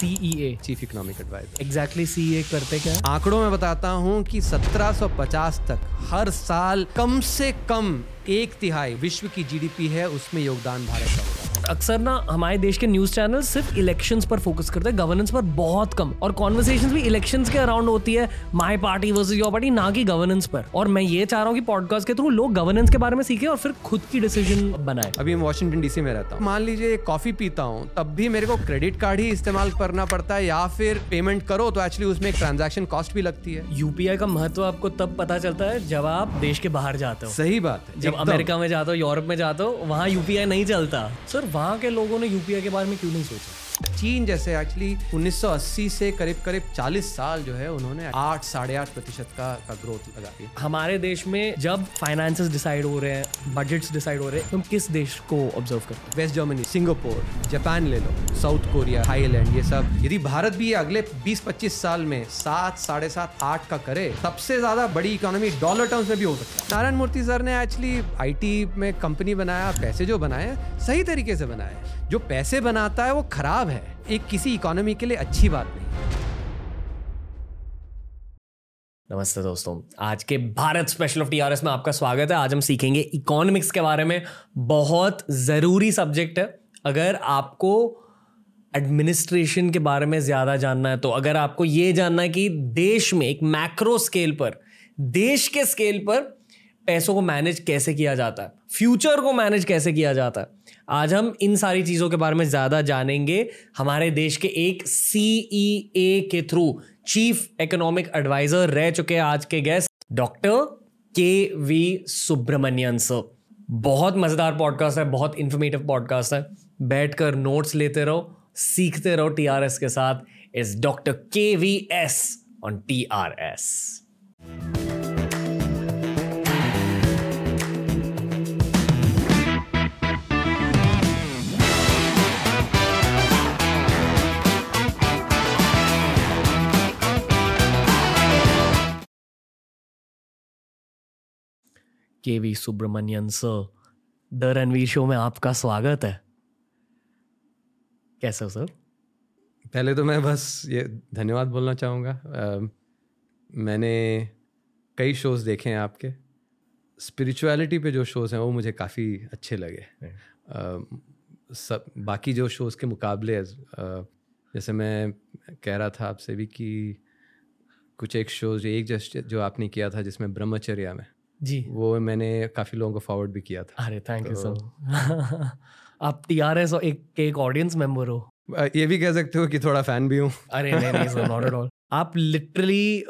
CEA chief economic adviser exactly CEA करते क्या? है आंकड़ों में बताता हूँ कि 1750 तक हर साल कम से कम एक तिहाई विश्व की जीडीपी है उसमें योगदान भारत का अक्सर ना हमारे देश के न्यूज़ चैनल सिर्फ़ इलेक्शंस पर फोकस करते हैं गवर्नेंस पर बहुत कम। और कॉन्वर्सेशन भी इलेक्शंस के अराउंड होती है my party versus your party ना कि गवर्नेंस पर। और मैं ये चाह रहा हूँ कि पॉडकास्ट के थ्रू लोग गवर्नेंस के बारे में सीखे और फिर खुद की डिसीज़न बनाए। अभी मैं वॉशिंगटन डीसी में रहता हूँ। मान लीजिए कॉफ़ी पीता हूँ तब भी मेरे को क्रेडिट कार्ड ही इस्तेमाल करना पड़ता है या फिर पेमेंट करो तो एक्चुअली उसमें एक ट्रांजेक्शन कॉस्ट भी लगती है। यूपीआई का महत्व आपको तब पता चलता है जब आप देश के बाहर जाते हो। सही बात है। जब अमेरिका में जाते हो यूरोप में जाते हो वहाँ यूपीआई नहीं चलता। सर वहाँ के लोगों ने यूपीआई के बारे में क्यों नहीं सोचा? चीन जैसे एक्चुअली 1980 से करीब करीब 40 साल जो है उन्होंने आठ साढ़े आठ प्रतिशत का, का ग्रोथ लगा दिया। हमारे देश में जब फाइनेंस डिसाइड हो रहे हैं बजट्स डिसाइड हो रहे हैं तुम किस देश को ऑब्ज़र्व करते हो? वेस्ट जर्मनी सिंगापुर जापान ले लो साउथ कोरिया थाईलैंड ये सब। यदि भारत भी अगले 20-25 साल में सात साढ़े सात आठ का करे सबसे ज़्यादा बड़ी इकोनॉमी डॉलर टर्म्स में भी हो सकता है। नारायण मूर्ति सर ने एक्चुअली आईटी में कंपनी बनाया पैसे जो बनाए सही तरीके से बनाए। जो पैसे बनाता है वो खराब है। एक किसी इकोनॉमी के लिए अच्छी बात नहीं। नमस्ते दोस्तों, आज के भारत स्पेशल ऑफ़ टीआरएस में आपका स्वागत है। आज हम सीखेंगे इकोनॉमिक्स के बारे में। बहुत ज़रूरी सब्जेक्ट है। अगर आपको एडमिनिस्ट्रेशन के बारे में ज़्यादा जानना है तो अगर आपको ये जानना है कि देश में एक मैक्रो स्केल पर, देश के स्केल पर पैसों को मैनेज कैसे किया जाता है? फ्यूचर को मैनेज कैसे किया जाता है? आज हम इन सारी चीज़ों के बारे में ज़्यादा जानेंगे हमारे देश के एक सीईए के थ्रू। चीफ इकोनॉमिक एडवाइजर रह चुके आज के guest doctor K V Subramanian sir बहुत मज़ेदार पॉडकास्ट है, बहुत इन्फॉर्मेटिव पॉडकास्ट है। बैठकर नोट्स लेते रहो, सीखते रहो टीआरएस के साथ। Is doctor K V S on TRS K V Subramanian sir the Ranveer show में आपका स्वागत है। कैसे हो सर? पहले तो मैं बस ये धन्यवाद बोलना चाहूँगा। मैंने कई शोज़ देखे हैं आपके। स्पिरिचुअलिटी पे जो शोज़ हैं वो मुझे काफ़ी अच्छे लगे। अ, सब बाकी जो शोज़ के मुकाबले जैसे मैं कह रहा था आपसे भी कि कुछ एक शोज़ एक जस्ट जो आपने किया था जिसमें ब्रह्मचर्या में जी। वो मैंने काफ़ी लोगों को फॉरवर्ड भी किया था। अरे थैंक यू सर आप टीआरएस और एक एक ऑडियंस मेंबर हो। ये भी कह सकते हो कि थोड़ा फ़ैन भी हूँ। अरे नहीं नहीं सर नॉट एट ऑल आप लिटरली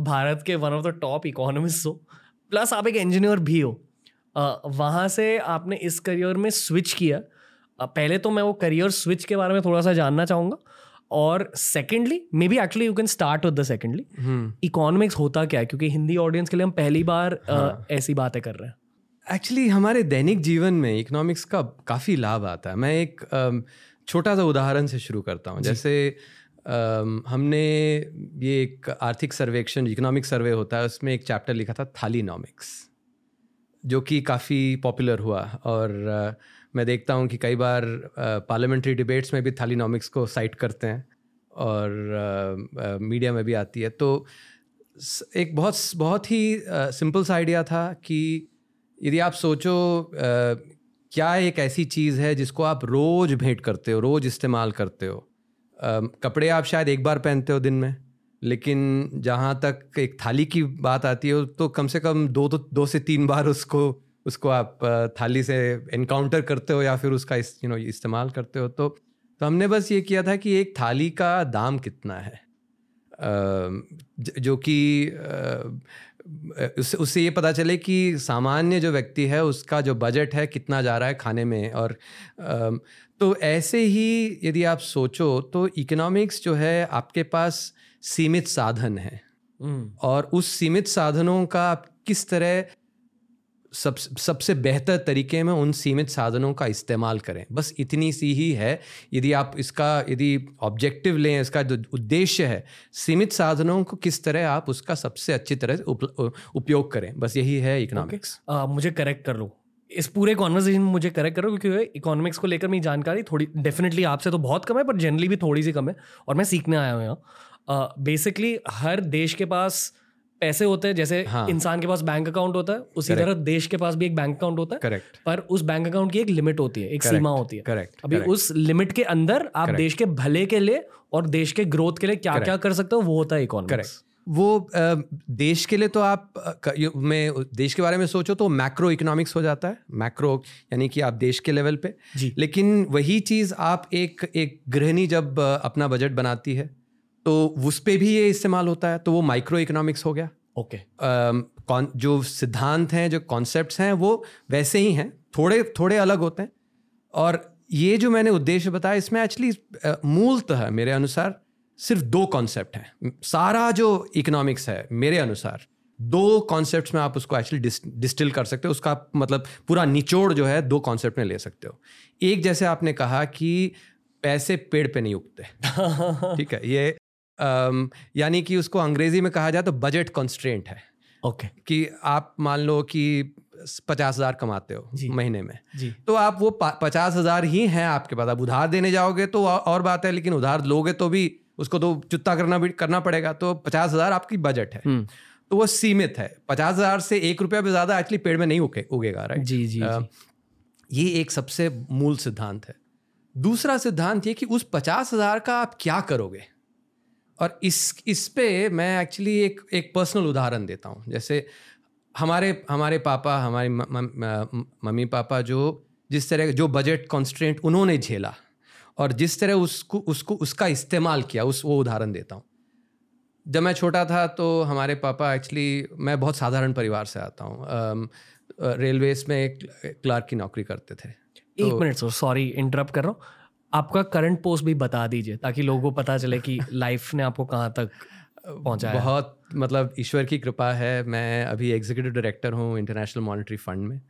भारत के one of the top economist हो प्लस आप एक इंजीनियर भी हो। वहाँ से आपने इस करियर में स्विच किया। पहले तो मैं वो करियर स्विच के बारे में थोड़ा सा जानना चाहूँगा। और secondly may be actually you can start with the secondly economics होता क्या है? क्योंकि हिंदी ऑडियंस के लिए हम पहली बार uh, हाँ। ऐसी बातें कर रहे हैं। एक्चुअली हमारे दैनिक जीवन में इकोनॉमिक्स का काफ़ी लाभ आता है। मैं एक छोटा सा उदाहरण से शुरू करता हूँ। जैसे हमने ये एक आर्थिक सर्वेक्षण इकोनॉमिक सर्वे होता है उसमें एक चैप्टर लिखा था थालीनॉमिक्स जो कि काफ़ी पॉपुलर हुआ। और अ, मैं देखता हूँ कि कई बार पार्लियामेंट्री डिबेट्स में भी थालीनॉमिक्स को साइट करते हैं और मीडिया में भी आती है। तो एक बहुत बहुत ही सिंपल सा आइडिया था कि यदि आप सोचो क्या एक ऐसी चीज़ है जिसको आप रोज़ भेंट करते हो, रोज़ इस्तेमाल करते हो? कपड़े आप शायद एक बार पहनते हो दिन में, लेकिन जहाँ तक एक थाली की बात आती है तो कम से कम दो तो दो से तीन बार उसको उसको आप थाली से इनकाउंटर करते हो या फिर उसका इस यू नो इस्तेमाल करते हो तो तो हमने बस ये किया था कि एक थाली का दाम कितना है। जो कि उससे उससे ये पता चले कि सामान्य जो व्यक्ति है उसका जो बजट है कितना जा रहा है खाने में और तो ऐसे ही यदि आप सोचो तो इकोनॉमिक्स जो है आपके पास सीमित साधन है। हम्म, और उस सीमित साधनों का आप किस तरह सब सबसे बेहतर तरीके में उन सीमित साधनों का इस्तेमाल करें। बस इतनी सी ही है यदि आप इसका यदि ऑब्जेक्टिव लें इसका जो उद्देश्य है सीमित साधनों को किस तरह आप उसका सबसे अच्छी तरह से उप, उपयोग करें। बस यही है इकोनॉमिक्स आ, मुझे करेक्ट कर लो। इस पूरे कॉन्वर्जेशन में मुझे करेक्ट करो क्योंकि इकोनॉमिक्स को लेकर मेरी जानकारी थोड़ी डेफिनेटली आपसे तो बहुत कम है पर जनरली भी थोड़ी सी कम है और मैं सीखने आया हूँ यहाँ। बेसिकली हर देश के पास पैसे होते हैं जैसे हाँ। इंसान के पास बैंक अकाउंट होता है उसी तरह देश के पास भी एक बैंक अकाउंट होता है करेक्ट पर उस बैंक अकाउंट की एक लिमिट होती है एक Correct. सीमा होती है करेक्ट अभी Correct. उस लिमिट के अंदर आप Correct. देश के भले के लिए और देश के ग्रोथ के लिए क्या क्या कर सकते हो वो होता है इकोनॉमिक्स करेक्ट वो देश के लिए तो आप में देश के बारे में सोचो तो मैक्रो इकोनॉमिक्स हो जाता है मैक्रो यानी कि आप देश के लेवल पे जी। लेकिन वही चीज़ आप एक एक गृहिणी जब अपना बजट बनाती है तो उस पर भी ये इस्तेमाल होता है तो वो माइक्रो इकोनॉमिक्स हो गया। ओके। अम, कौन जो सिद्धांत हैं जो कॉन्सेप्ट हैं वो वैसे ही हैं थोड़े थोड़े अलग होते हैं। और ये जो मैंने उद्देश्य बताया इसमें एक्चुअली मूलतः मेरे अनुसार सिर्फ़ दो कॉन्सेप्ट हैं। सारा जो इकोनॉमिक्स है मेरे अनुसार दो कॉन्सेप्ट्स में आप उसको एक्चुअली डिस्टिल कर सकते हो। उसका मतलब पूरा निचोड़ जो है दो कॉन्सेप्ट में ले सकते हो। एक जैसे आपने कहा कि पैसे पेड़ पे नहीं उगते। ठीक है ये यानी कि उसको अंग्रेज़ी में कहा जाए तो बजट कॉन्स्ट्रेंट है। Okay okay. कि आप मान लो कि पचास हज़ार कमाते हो। महीने में। जी। तो आप वो पचास हज़ार ही हैं आपके पास। आप उधार देने जाओगे तो और बात है लेकिन उधार लोगे तो भी उसको तो चुत्ता करना भी करना पड़ेगा। तो पचास हज़ार आपकी बजट है। हम्म। तो वो सीमित है। पचास हज़ार से एक रुपया भी ज़्यादा एक्चुअली पेड़ में नहीं उगे उगेगा राइट जी जी अ, जी। ये एक सबसे मूल सिद्धांत है। दूसरा सिद्धांत ये कि उस पचास हज़ार का आप क्या करोगे? और इस इस पे मैं एक्चुअली एक एक पर्सनल उदाहरण देता हूँ। जैसे हमारे हमारे पापा हमारे मम्मी पापा जो जिस तरह जो बजट कॉन्स्ट्रेंट उन्होंने झेला और जिस तरह उसको उसको उसका इस्तेमाल किया उस वो उदाहरण देता हूँ। जब मैं छोटा था तो हमारे पापा एक्चुअली मैं बहुत साधारण परिवार से आता हूँ। रेलवेज में एक क्लार्क की नौकरी करते थे। एक मिनट सर सॉरी इंटरप्ट कर रहा हूँ। आपका करंट पोस्ट भी बता दीजिए ताकि लोगों को पता चले कि लाइफ ने आपको कहाँ तक पहुँचा बहुत मतलब ईश्वर की कृपा है मैं अभी एग्जीक्यूटिव डायरेक्टर हूँ इंटरनेशनल मॉनिटरी फंड में।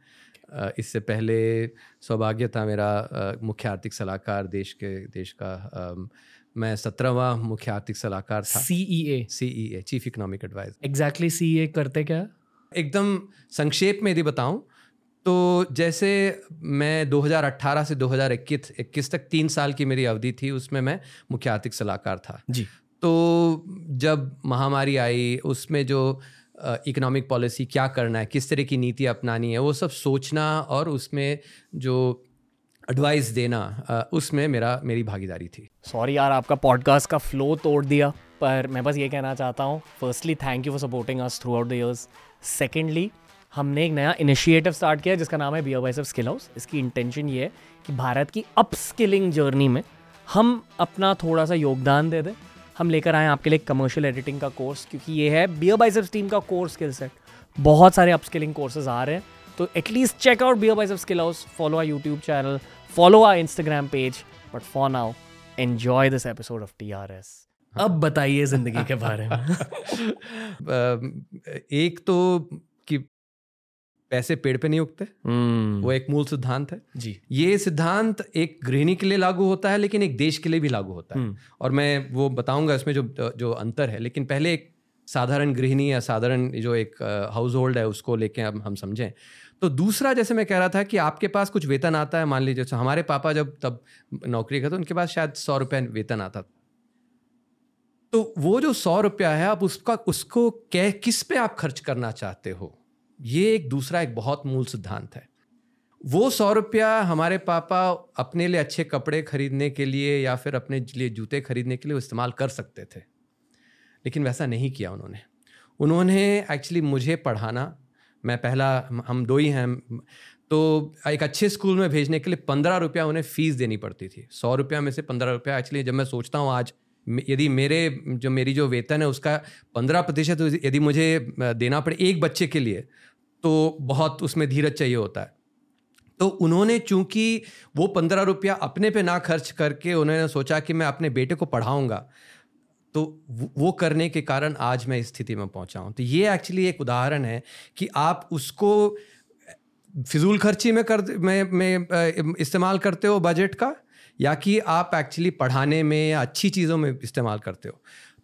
इससे पहले सौभाग्य था मेरा मुख्य आर्थिक सलाहकार देश के देश का मैं सत्रहवा मुख्य आर्थिक सलाहकार था। C E A C E A chief economic adviser exactly C E A करते क्या? एकदम संक्षेप में यदि बताऊँ तो जैसे मैं 2018 से 2021 21 तक तीन साल की मेरी अवधि थी उसमें मैं मुख्य आर्थिक सलाहकार था। जी। तो जब महामारी आई उसमें जो इकोनॉमिक पॉलिसी क्या करना है किस तरह की नीति अपनानी है वो सब सोचना और उसमें जो एडवाइस देना उसमें मेरा मेरी भागीदारी थी। सॉरी यार आपका पॉडकास्ट का फ्लो तोड़ दिया पर मैं बस ये कहना चाहता हूँ firstly thank you for supporting us throughout the years secondly हमने एक नया इनिशिएटिव स्टार्ट किया जिसका नाम है बियर वाइस स्किल हाउस इसकी इंटेंशन ये है कि भारत की अपस्किलिंग जर्नी में हम अपना थोड़ा सा योगदान दे दें। हम लेकर आए आपके लिए कमर्शियल एडिटिंग का कोर्स क्योंकि ये है बियर बाइसेप्स टीम का कोर स्किल सेट बहुत सारे अपस्किलिंग कोर्सेज आ रहे हैं। तो at least check out BeerBiceps skill house follow our YouTube channel follow our Instagram page but for now enjoy this episode of T R S अब बताइए ज़िंदगी के बारे में। एक तो कि पैसे पेड़ पे नहीं उगते। वो एक मूल सिद्धांत है। जी। ये सिद्धांत एक गृहिणी के लिए लागू होता है लेकिन एक देश के लिए भी लागू होता है। और मैं वो बताऊँगा इसमें जो जो अंतर है। लेकिन पहले एक साधारण गृहिणी या साधारण जो एक हाउस होल्ड है उसको लेके अब हम समझें। तो दूसरा जैसे मैं कह रहा था कि आपके पास कुछ वेतन आता है मान लीजिए हमारे पापा जब तब नौकरी करते उनके पास शायद सौ रुपये वेतन आता था। तो वो जो सौ रुपया है आप उसका उसको कै किस पे आप खर्च करना चाहते हो? ये एक दूसरा एक बहुत मूल सिद्धांत है। वो सौ रुपया हमारे पापा अपने लिए अच्छे कपड़े खरीदने के लिए या फिर अपने लिए जूते खरीदने के लिए इस्तेमाल कर सकते थे। लेकिन वैसा नहीं किया उन्होंने। उन्होंने एक्चुअली मुझे पढ़ाना। मैं पहला, हम दो ही हैं। तो एक अच्छे स्कूल में भेजने के लिए पंद्रह रुपया उन्हें फ़ीस देनी पड़ती थी। सौ रुपया में से पंद्रह रुपया एक्चुअली जब मैं सोचता हूँ आज यदि मेरे, जो मेरी जो वेतन है उसका पंद्रह प्रतिशत यदि मुझे देना पड़े एक बच्चे के लिए तो बहुत उसमें धीरज चाहिए होता है। तो उन्होंने चूँकि वो पंद्रह रुपया अपने पे ना खर्च करके उन्होंने सोचा कि मैं अपने बेटे को पढ़ाऊँगा तो वो करने के कारण आज मैं इस स्थिति में पहुँचा हूँ। तो ये एक्चुअली एक उदाहरण है कि आप उसको फिजूल खर्ची में कर में, में इस्तेमाल करते हो बजट का या कि आप एक्चुअली पढ़ाने में या अच्छी चीज़ों में इस्तेमाल करते हो।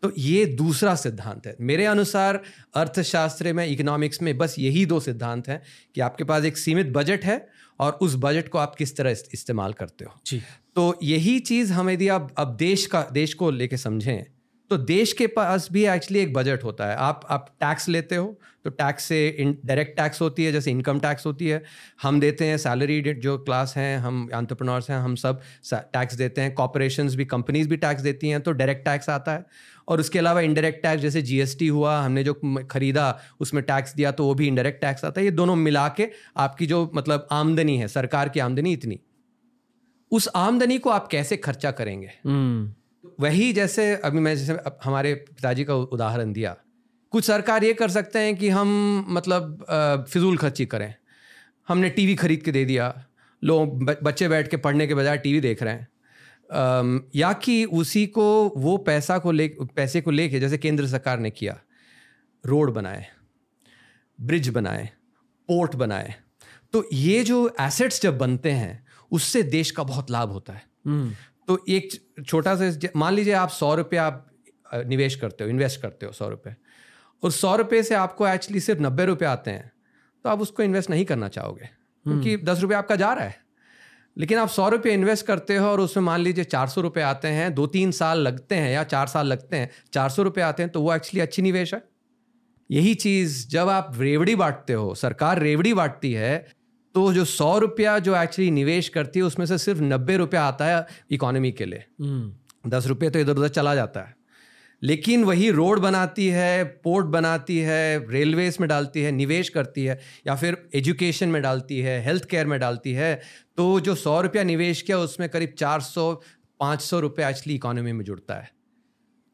तो ये दूसरा सिद्धांत है। मेरे अनुसार अर्थशास्त्र में इकोनॉमिक्स में बस यही दो सिद्धांत हैं कि आपके पास एक सीमित बजट है और उस बजट को आप किस तरह इस्तेमाल करते हो। जी। तो यही चीज़ हम यदि आप अब देश का देश को लेके समझें तो देश के पास भी एक्चुअली एक बजट होता है। आप आप टैक्स लेते हो तो टैक्स से डायरेक्ट टैक्स होती है, जैसे इनकम टैक्स होती है। हम देते हैं सैलरी जो क्लास हैं, हम एंटरप्रेन्योर्स हैं, हम सब टैक्स देते हैं। कॉपोरेशंस भी कंपनीज़ भी टैक्स देती हैं तो डायरेक्ट टैक्स आता है। और उसके अलावा इनडायरेक्ट टैक्स जैसे जीएसटी हुआ, हमने जो खरीदा, उसमें टैक्स दिया तो वो भी इनडायरेक्ट टैक्स आता है। ये दोनों मिला के आपकी जो मतलब आमदनी है, सरकार की आमदनी इतनी। उस आमदनी को आप कैसे खर्चा करेंगे? हम्म। वही जैसे, अभी मैं जैसे हमारे पिताजी का उदाहरण दिया। कुछ सरकार ये कर सकते हैं कि हम मतलब फिजूल खर्ची करें। हमने टीवी खरीद के दे दिया। लोग बच्चे बैठ के पढ़ने के बजाय टीवी देख रहे हैं। या कि उसी को, वो पैसा को ले, पैसे को लेके, जैसे केंद्र सरकार ने किया। रोड बनाए, ब्रिज बनाए, पोर्ट बनाए। तो ये जो एसेट्स जब बनते हैं, उससे देश का बहुत लाभ होता है। हम्म। तो एक छोटा सा मान लीजिए आप सौ रुपये आप निवेश करते हो इन्वेस्ट करते हो सौ रुपये। और सौ रुपये से आपको एक्चुअली सिर्फ़ नब्बे रुपये आते हैं तो आप उसको इन्वेस्ट नहीं करना चाहोगे। क्योंकि हम्म। दस रुपये आपका जा रहा है। लेकिन आप सौ रुपये इन्वेस्ट करते हो और उसमें मान लीजिए चार सौ रुपये आते हैं दो तीन साल लगते हैं या चार साल लगते हैं चार सौ रुपये आते हैं तो वो एक्चुअली अच्छी निवेश है। यही चीज़ जब आप रेवड़ी बांटते हो सरकार रेवड़ी बांटती है तो जो सौ रुपया जो एक्चुअली निवेश करती है उसमें से सिर्फ़ नब्बे रुपया आता है इकोनॉमी के लिए। हम्म। दस रुपये तो इधर उधर चला जाता है। लेकिन वही रोड बनाती है पोर्ट बनाती है रेलवेज में डालती है निवेश करती है या फिर एजुकेशन में डालती है हेल्थ केयर में डालती है तो जो सौ रुपया निवेश किया उसमें करीब चार सौ पाँच सौ रुपये एक्चुअली इकोनॉमी में जुड़ता है।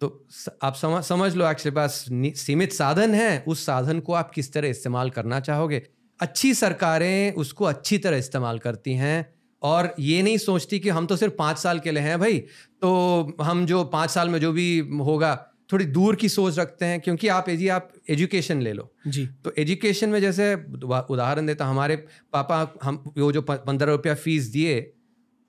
तो आप समझ समझ लो एक्चुअली पास सीमित साधन है उस साधन को आप किस तरह इस्तेमाल करना चाहोगे? अच्छी सरकारें उसको अच्छी तरह इस्तेमाल करती हैं और ये नहीं सोचती कि हम तो सिर्फ़ पाँच साल के लिए हैं भाई तो हम जो पाँच साल में जो भी होगा थोड़ी दूर की सोच रखते हैं क्योंकि आप जी आप एजुकेशन ले लो। जी। तो एजुकेशन में जैसे उदाहरण देता हमारे पापा हम वो जो पंद्रह रुपया फ़ीस दिए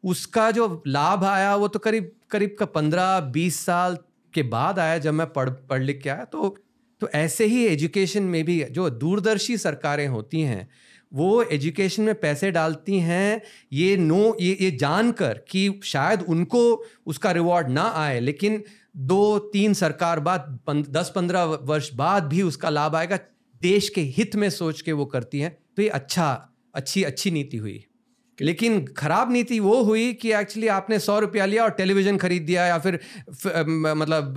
उसका जो लाभ आया वो तो करीब करीब का पंद्रह बीस साल के बाद आया जब मैं पढ़ पढ़ लिख के आया तो तो ऐसे ही एजुकेशन में भी जो दूरदर्शी सरकारें होती हैं, वो एजुकेशन में पैसे डालती हैं, ये नो, ये ये जानकर कि शायद उनको उसका रिवॉर्ड ना आए, लेकिन दो, तीन सरकार बाद दस, पंद्रह वर्ष बाद भी उसका लाभ आएगा, देश के हित में सोच के वो करती हैं तो ये अच्छा अच्छी अच्छी नीति हुई। लेकिन खराब नीति वो हुई कि एक्चुअली आपने सौ रुपया लिया और टेलीविज़न खरीद दिया या फिर मतलब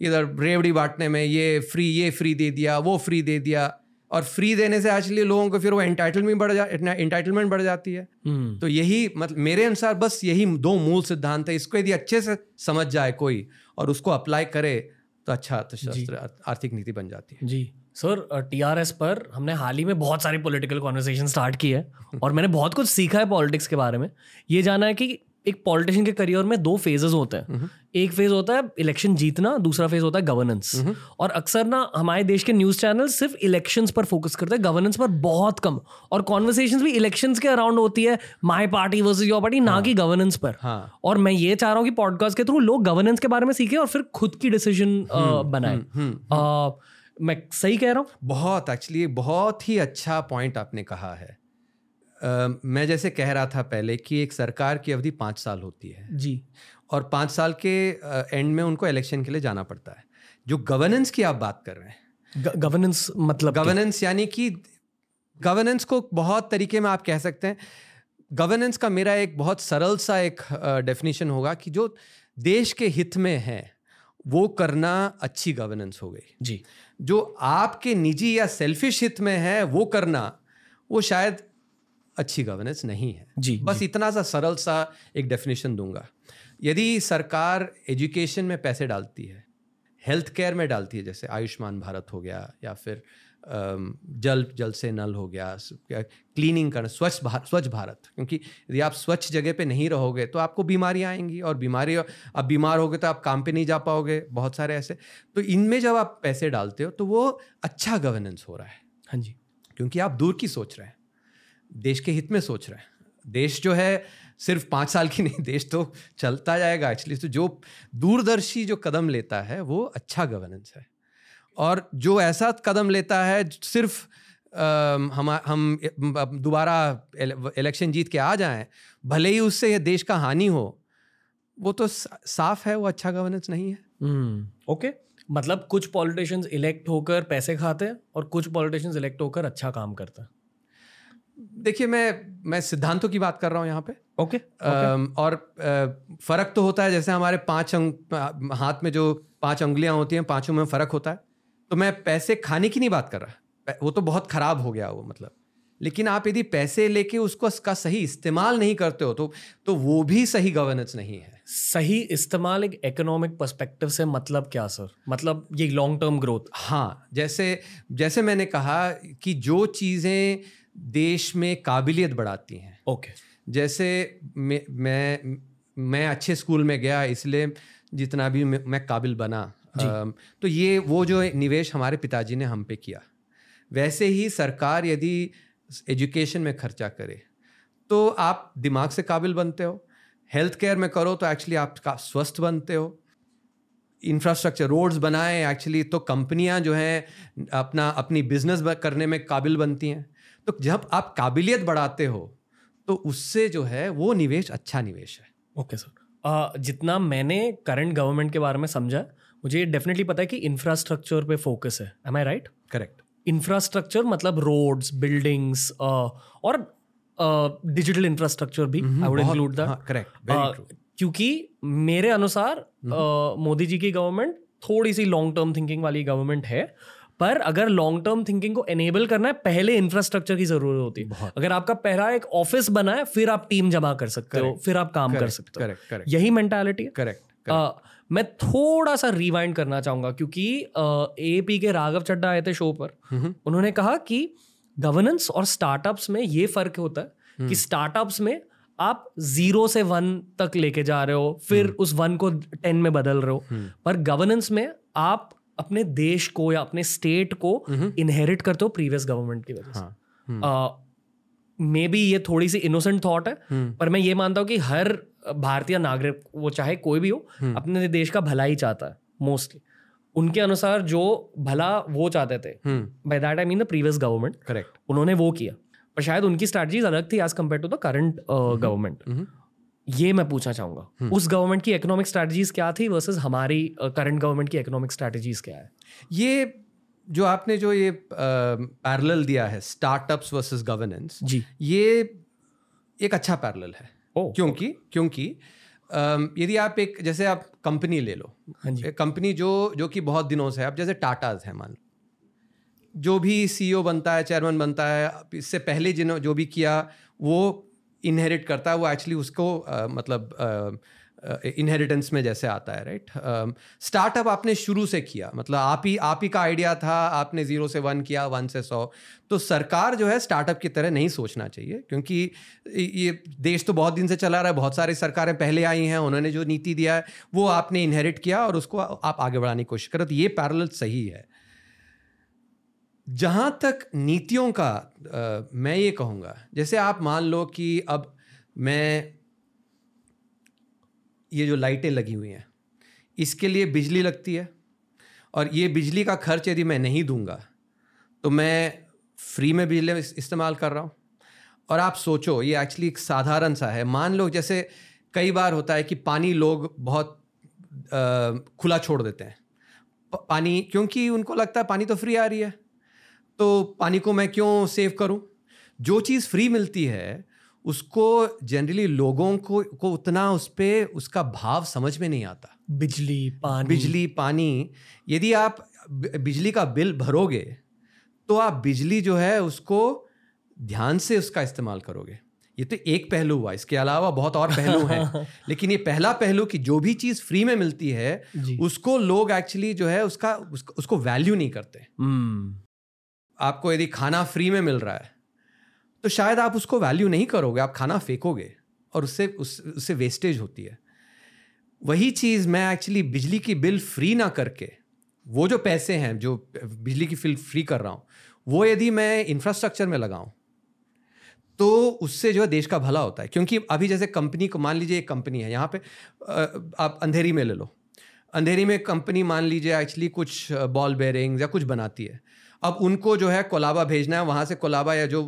इधर रेवड़ी बांटने में ये फ्री ये फ्री दे दिया वो फ्री दे दिया। और फ्री देने से एक्चुअली लोगों को फिर वो एंटाइटलमेंट बढ़ जा इंटाइटलमेंट बढ़ जाती है। hmm. तो यही मतलब मेरे अनुसार बस यही दो मूल सिद्धांत है। इसको यदि अच्छे से समझ जाए कोई और उसको अप्लाई करे तो अच्छा अर्थशास्त्र आर्थिक नीति बन जाती है। जी। सर टीआरएस पर हमने हाल ही में बहुत सारी पॉलिटिकल कॉन्वर्सेशन स्टार्ट की है और मैंने बहुत कुछ सीखा है पॉलिटिक्स के बारे में। ये जाना है कि एक पॉलिटिशियन के करियर में दो फेजेस होते हैं। एक फ़ेज़ होता है इलेक्शन जीतना दूसरा फ़ेज़ होता है गवर्नेंस और अक्सर ना हमारे देश के न्यूज़ चैनल सिर्फ़ इलेक्शंस पर फोकस करते हैं। गवर्नेंस पर बहुत कम। और कॉन्वर्सेशन भी इलेक्शंस के अराउंड होती है। My party versus your party ना कि गवर्नेंस पर। हाँ. और मैं ये चाह रहा हूँ कि पॉडकास्ट के थ्रू लोग गवर्नेंस के बारे में सीखे और फिर खुद की डिसीज़न हम्म, बनाए। हम्म, हम्म, मैं सही कह रहा हूँ? बहुत एक्चुअली बहुत ही अच्छा पॉइंट आपने कहा है। Uh, मैं जैसे कह रहा था पहले कि एक सरकार की अवधि पाँच साल होती है। जी। और पाँच साल के एंड uh, में उनको इलेक्शन के लिए जाना पड़ता है। जो गवर्नेंस की आप बात कर रहे हैं। गवर्नेंस मतलब गवर्नेंस यानी कि गवर्नेंस को बहुत तरीके में आप कह सकते हैं। गवर्नेंस का मेरा एक बहुत सरल सा एक डेफिनेशन uh, होगा कि जो देश के हित में है वो करना अच्छी गवर्नेंस हो गई। जी। जो आपके निजी या सेल्फिश हित में है वो करना वो शायद अच्छी गवर्नेंस नहीं है जी बस जी. इतना सा सरल सा एक डेफिनेशन दूँगा यदि सरकार एजुकेशन में पैसे डालती है हेल्थ केयर में डालती है जैसे आयुष्मान भारत हो गया या फिर जल जल से नल हो गया क्लीनिंग करना स्वच्छ भारत स्वच्छ भारत। क्योंकि यदि आप स्वच्छ जगह पे नहीं रहोगे तो आपको बीमारियाँ आएँगी और बीमारी आप बीमार होगे तो आप काम पे नहीं जा पाओगे बहुत सारे ऐसे। तो इनमें जब आप पैसे डालते हो तो वो अच्छा गवर्नेंस हो रहा है। हाँ जी। क्योंकि आप दूर की सोच रहे हैं देश के हित में सोच रहे हैं। देश जो है सिर्फ़ पाँच साल की नहीं देश तो चलता जाएगा। एक्चुअली तो जो दूरदर्शी जो कदम लेता है वो अच्छा गवर्नेंस है। और जो ऐसा कदम लेता है सिर्फ़ हम हम दोबारा इलेक्शन जीत के आ जाएँ भले ही उससे ये देश का हानि हो वो तो साफ़ है वो अच्छा गवर्नेंस नहीं है। हम्म ओके मतलब कुछ पॉलिटिशियंस इलेक्ट होकर पैसे खाते हैं और कुछ पॉलिटिशियंस इलेक्ट होकर अच्छा काम करते हैं। देखिए मैं मैं सिद्धांतों की बात कर रहा हूँ यहाँ पे। ओके अम, और अ, फ़र्क तो होता है जैसे हमारे पाँच अंग हाथ में जो पाँच उंगलियाँ होती हैं पाँचों में फ़र्क होता है। तो मैं पैसे खाने की नहीं बात कर रहा। वो तो बहुत खराब हो गया वो मतलब। लेकिन आप यदि पैसे लेके उसको उसका सही इस्तेमाल नहीं करते हो तो तो वो भी सही गवर्नेंस नहीं है। सही इस्तेमाल एक इकोनॉमिक पर्सपेक्टिव से मतलब क्या सर मतलब ये लॉन्ग टर्म ग्रोथ हाँ जैसे जैसे मैंने कहा कि जो चीज़ें देश में काबिलियत बढ़ाती हैं। ओके जैसे मैं मैं मैं अच्छे स्कूल में गया इसलिए जितना भी मैं, मैं काबिल बना। तो ये वो जो निवेश हमारे पिताजी ने हम पे किया। वैसे ही सरकार यदि एजुकेशन में खर्चा करे तो आप दिमाग से काबिल बनते हो हेल्थ केयर में करो तो एक्चुअली आप स्वस्थ बनते हो। इंफ्रास्ट्रक्चर रोड्स बनाए एक्चुअली तो कंपनियाँ जो हैं अपना अपनी बिज़नेस करने में काबिल बनती हैं। तो जब आप काबिलियत बढ़ाते हो तो उससे जो है वो निवेश अच्छा निवेश है। Okay okay, sir. Uh, जितना मैंने करंट गवर्नमेंट के बारे में समझा मुझे ये डेफिनेटली पता है कि इंफ्रास्ट्रक्चर पे फोकस है। Am I right correct infrastructure मतलब रोड्स बिल्डिंग्स और डिजिटल इंफ्रास्ट्रक्चर भी I would include that correct क्योंकि मेरे अनुसार अ, मोदी जी की गवर्नमेंट थोड़ी सी लॉन्ग टर्म थिंकिंग वाली गवर्नमेंट है पर अगर लॉन्ग टर्म थिंकिंग को एनेबल करना है पहले इंफ्रास्ट्रक्चर की ज़रूरत होती है। अगर आपका पहला एक ऑफ़िस बना है फिर आप टीम जमा कर सकते हो फिर आप काम कर सकते हो। करेक्ट करेक्ट यही मेंटालिटी है। करेक्ट मैं थोड़ा सा रिवाइंड करना चाहूँगा क्योंकि ए पी के राघव चड्डा आए थे शो पर। उन्होंने कहा कि गवर्नेंस और स्टार्टअप्स में ये फ़र्क होता है कि स्टार्टअप्स में आप ज़ीरो से वन तक लेके जा रहे हो फिर उस वन को टेन में बदल रहे हो। पर गवर्नेंस में आप अपने देश को या अपने स्टेट को इनहेरिट करते हो प्रीवियस गवर्नमेंट की वजह से। मे बी ये थोड़ी सी इनोसेंट थॉट है पर मैं ये मानता हूँ कि हर भारतीय नागरिक वो चाहे कोई भी हो अपने देश का भला ही चाहता है मोस्टली उनके अनुसार जो भला वो चाहते थे by that I mean the previous government correct उन्होंने वो किया। पर शायद उनकी स्ट्रैटेजीज अलग थी as compared to the current government ये मैं पूछना चाहूँगा उस गवर्नमेंट की इकोनॉमिक स्ट्रैटेजीज क्या थी वर्सेस हमारी करंट गवर्नमेंट की इकोनॉमिक स्ट्रैटेजीज क्या है? ये जो आपने जो ये पैरेलल दिया है स्टार्टअप्स वर्सेस गवर्नेंस जी। ये एक अच्छा पैरल है। ओ क्योंकि okay. क्योंकि यदि आप एक जैसे आप कंपनी ले लो हाँ जी कंपनी जो जो कि बहुत दिनों से है आप जैसे टाटाज है मान लो जो भी सीईओ बनता है चेयरमैन बनता है इससे पहले जिन्हों जो भी किया वो इनहेरिट करता है वो एक्चुअली उसको आ, मतलब इनहेरिटेंस में जैसे आता है राइट स्टार्टअप आपने शुरू से किया मतलब आप ही आप ही का आइडिया था आपने ज़ीरो से वन किया वन से सौ। तो सरकार जो है स्टार्टअप की तरह नहीं सोचना चाहिए क्योंकि ये देश तो बहुत दिन से चला रहा है बहुत सारी सरकारें पहले आई हैं उन्होंने जो नीति दिया है वो आपने इनहेरिट किया और उसको आप आगे बढ़ाने की कोशिश करो। तो ये पैरल सही है। जहाँ तक नीतियों का अ, मैं ये कहूँगा जैसे आप मान लो कि अब मैं ये जो लाइटें लगी हुई हैं इसके लिए बिजली लगती है। और ये बिजली का खर्च यदि मैं नहीं दूँगा तो मैं फ्री में बिजली इस- इस्तेमाल कर रहा हूँ। और आप सोचो ये एक्चुअली एक साधारण सा है। मान लो जैसे कई बार होता है कि पानी लोग बहुत अ, खुला छोड़ देते हैं। पानी क्योंकि उनको लगता है पानी तो फ्री आ रही है। तो पानी को मैं क्यों सेव करूँ? जो चीज़ फ्री मिलती है उसको जनरली लोगों को को उतना उस पर उसका भाव समझ में नहीं आता। बिजली पानी। बिजली पानी यदि आप बिजली का बिल भरोगे तो आप बिजली जो है उसको ध्यान से उसका इस्तेमाल करोगे। ये तो एक पहलू हुआ इसके अलावा बहुत और पहलू हैं। लेकिन ये पहला पहलू कि जो भी चीज़ फ्री में मिलती है उसको लोग एक्चुअली जो है उसका उसको, उसको वैल्यू नहीं करते। हम्म। आपको यदि खाना फ्री में मिल रहा है तो शायद आप उसको वैल्यू नहीं करोगे आप खाना फेंकोगे और उससे उस, उससे वेस्टेज होती है। वही चीज़ मैं एक्चुअली बिजली की बिल फ्री ना करके वो जो पैसे हैं जो बिजली की बिल फ्री कर रहा हूँ वो यदि मैं इंफ्रास्ट्रक्चर में लगाऊँ तो उससे जो है देश का भला होता है। क्योंकि अभी जैसे कंपनी को मान लीजिए एक कंपनी है यहाँ पे आप अंधेरी में ले लो। अंधेरी में कंपनी मान लीजिए एक्चुअली कुछ बॉल बेरिंग या कुछ बनाती है। अब उनको जो है कोलाबा भेजना है वहाँ से कोलाबा या जो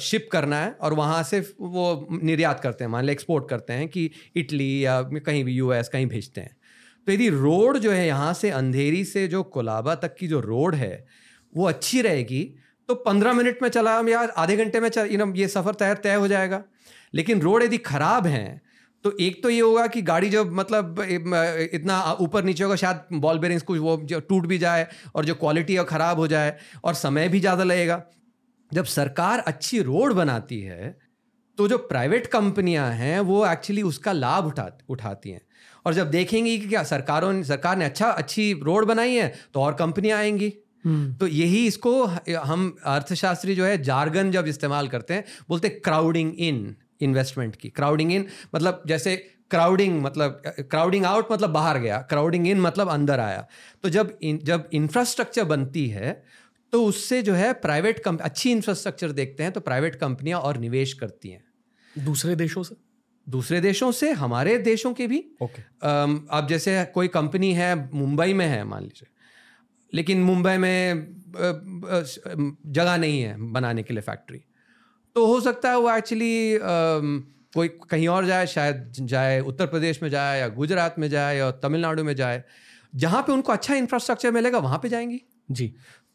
शिप करना है और वहाँ से वो निर्यात करते हैं, मान ली एक्सपोर्ट करते हैं कि इटली या कहीं भी यूएस कहीं भेजते हैं। तो यदि रोड जो है यहाँ से अंधेरी से जो कोलाबा तक की जो रोड है, वो अच्छी रहेगी तो पंद्रह मिनट में चला, या आधे घंटे में चल ये सफ़र तय तय हो जाएगा। लेकिन रोड यदि ख़राब हैं तो एक तो ये होगा कि गाड़ी जब मतलब इतना ऊपर नीचे होगा, शायद बॉल बेरिंग्स कुछ वो जो टूट भी जाए और जो क्वालिटी है ख़राब हो जाए और समय भी ज़्यादा लगेगा। जब सरकार अच्छी रोड बनाती है तो जो प्राइवेट कंपनियाँ हैं वो एक्चुअली उसका लाभ उठा उठाती हैं। और जब देखेंगी कि क्या सरकारों ने सरकार ने अच्छा अच्छी रोड बनाई है तो और कंपनियाँ आएँगी। हम्म। तो यही इसको हम अर्थशास्त्री जो है जार्गन जब इस्तेमाल करते हैं बोलते हैं क्राउडिंग इन इन्वेस्टमेंट की। क्राउडिंग इन मतलब जैसे क्राउडिंग मतलब क्राउडिंग आउट मतलब बाहर गया क्राउडिंग इन मतलब अंदर आया। तो जब इन, जब इंफ्रास्ट्रक्चर बनती है तो उससे जो है प्राइवेट कंप अच्छी इंफ्रास्ट्रक्चर देखते हैं तो प्राइवेट कंपनियाँ और निवेश करती हैं। दूसरे देशों से? दूसरे देशों से हमारे देशों के भी। Okay okay. अब जैसे कोई कंपनी है मुंबई में है मान लीजिए। लेकिन मुंबई में जगह नहीं है बनाने के लिए फैक्ट्री तो हो सकता है वो एक्चुअली कोई कहीं और जाए शायद जाए उत्तर प्रदेश में जाए या गुजरात में जाए या तमिलनाडु में जाए। जहाँ पे उनको अच्छा इंफ्रास्ट्रक्चर मिलेगा वहाँ पे जाएँगी। जी।